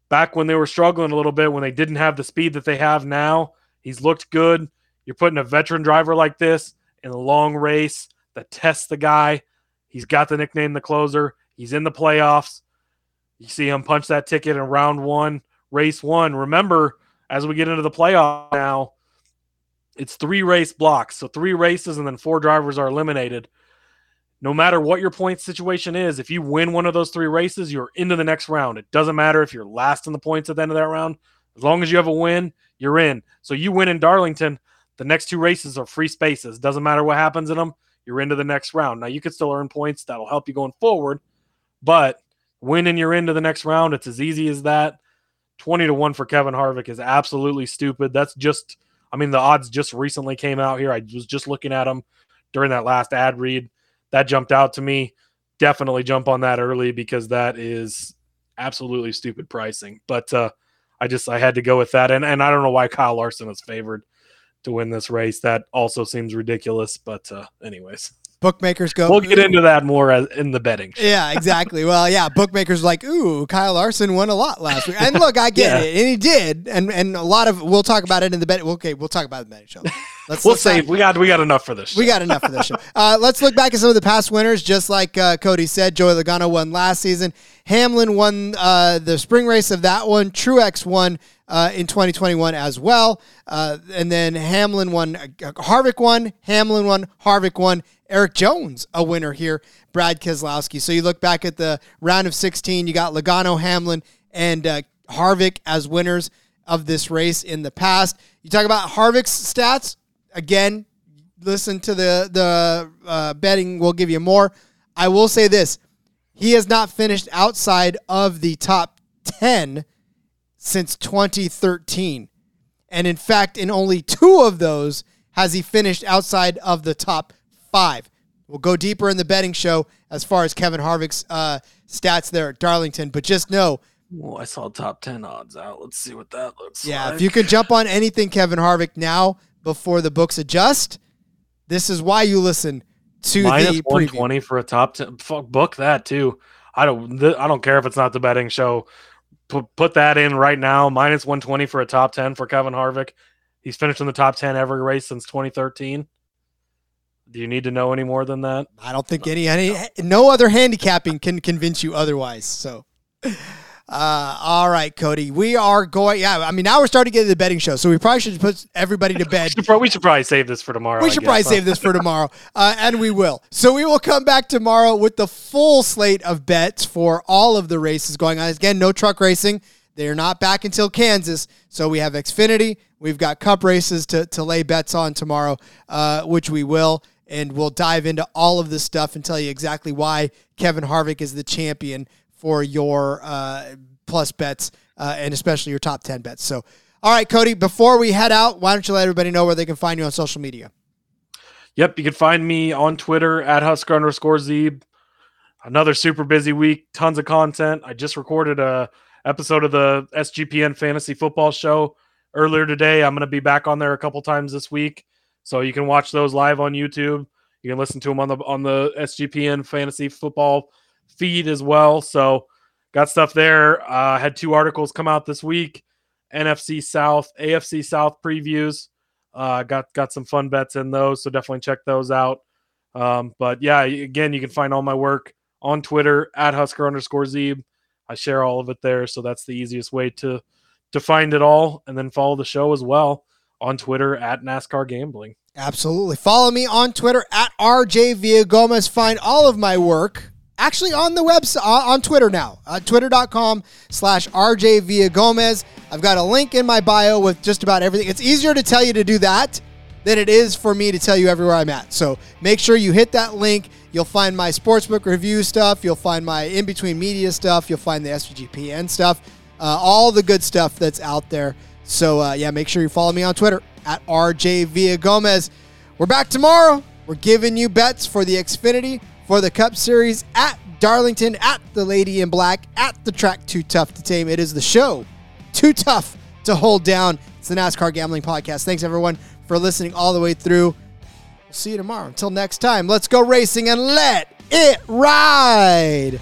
Back when they were struggling a little bit, when they didn't have the speed that they have now, he's looked good. You're putting a veteran driver like this in a long race that tests the guy. He's got the nickname the closer. He's in the playoffs. You see him punch that ticket in round one, race one. Remember, as we get into the playoff now, it's three race blocks. So three races and then four drivers are eliminated. No matter what your point situation is, if you win one of those three races, you're into the next round. It doesn't matter if you're last in the points at the end of that round. As long as you have a win, you're in. So you win in Darlington, the next two races are free spaces. Doesn't matter what happens in them, you're into the next round. Now you could still earn points that'll help you going forward, but winning you're into the next round. It's as easy as that. 20 to 1 for Kevin Harvick is absolutely stupid. That's just I mean the odds just recently came out here. I was just looking at them during that last ad read. That jumped out to me. Definitely jump on that early because that is absolutely stupid pricing. But uh I just I had to go with that and and I don't know why Kyle Larson is favored to win this race. That also seems ridiculous, but uh anyways. Bookmakers go. We'll get into that more in the betting. show. Yeah, exactly. Well, yeah, bookmakers like, ooh, Kyle Larson won a lot last week, and look, I get Yeah. it, and he did, and and a lot of we'll talk about it in the bet. Okay, we'll talk about it in the betting show. Let's We'll save. We got we got enough for this. We got enough for this show. (laughs) Uh, let's look back at some of the past winners. Just like uh, Cody said, Joey Logano won last season. Hamlin won uh, the spring race of that one. Truex won uh, in 2021 as well. Uh, and then Hamlin won. Uh, Harvick won. Hamlin won. Harvick won. Erik Jones, a winner here. Brad Keselowski. So you look back at the round of 16. You got Logano, Hamlin, and uh, Harvick as winners of this race in the past. You talk about Harvick's stats again listen to the the uh, betting. We'll give you more. I will say this: he has not finished outside of the top ten since 2013, and in fact, in only two of those has he finished outside of the top five. We'll go deeper in the betting show as far as Kevin Harvick's uh, stats there at Darlington, but just know Well, I saw top ten odds out. Let's see what that looks Yeah, like. Yeah, if you can jump on anything Kevin Harvick now before the books adjust, This is why you listen to Minus the one preview. for a top ten. Fuck, book that too. I don't. Th- I don't care if it's not the betting show. Put put that in right now. Minus one twenty for a top ten for Kevin Harvick. He's finished in the top ten every race since 2013. Do you need to know any more than that? I don't think any, any no other handicapping can convince you otherwise. So, (laughs) uh, all right, Cody, we are going. Yeah, I mean now we're starting to get to the betting show, so we probably should put everybody to (laughs) We bed. should, pro- we should probably save this for tomorrow. We should probably save this for (laughs) tomorrow, uh, and we will. So we will come back tomorrow with the full slate of bets for all of the races going on. Again, no truck racing. They're not back until Kansas, so we have Xfinity. We've got Cup races to to lay bets on tomorrow, uh, which we will, and we'll dive into all of this stuff and tell you exactly why Kevin Harvick is the champion for your uh, plus bets uh, and especially your top ten bets. So. All right, Cody, before we head out, why don't you let everybody know where they can find you on social media? Yep, you can find me on Twitter at Husker underscore Zeeb. Another super busy week, tons of content. I just recorded a episode of the SGPN Fantasy Football Show earlier today. I'm going to be back on there a couple times this week, so you can watch those live on YouTube. You can listen to them on the on the SGPN Fantasy Football feed as well. So, got stuff there. Uh, had two articles come out this week: NFC South, AFC South previews. Uh, got got some fun bets in those, so definitely check those out. Um, but yeah, again, you can find all my work on Twitter at Husker underscore Zeeb. I share all of it there, so that's the easiest way to to find it all, and then follow the show as well on Twitter at NASCAR Gambling. Absolutely. Follow me on Twitter at RJ Villa Gomez. Find all of my work actually on the website, on Twitter now, uh, twitter.com slash RJ Villa Gomez. I've got a link in my bio with just about everything. It's easier to tell you to do that than it is for me to tell you everywhere I'm at. So make sure you hit that link. You'll find my sportsbook review stuff. You'll find my in between media stuff. You'll find the SGPN stuff, uh, all the good stuff that's out there. So uh, yeah, make sure you follow me on Twitter at RJ Gomez. We're back tomorrow. We're giving you bets for the Xfinity, for the Cup Series at Darlington, at the Lady in Black, at the track Too Tough to Tame. It is the show Too Tough to Hold Down. It's the NASCAR Gambling Podcast. Thanks everyone for listening all the way through. We'll see you tomorrow. Until next time, let's go racing and let it ride.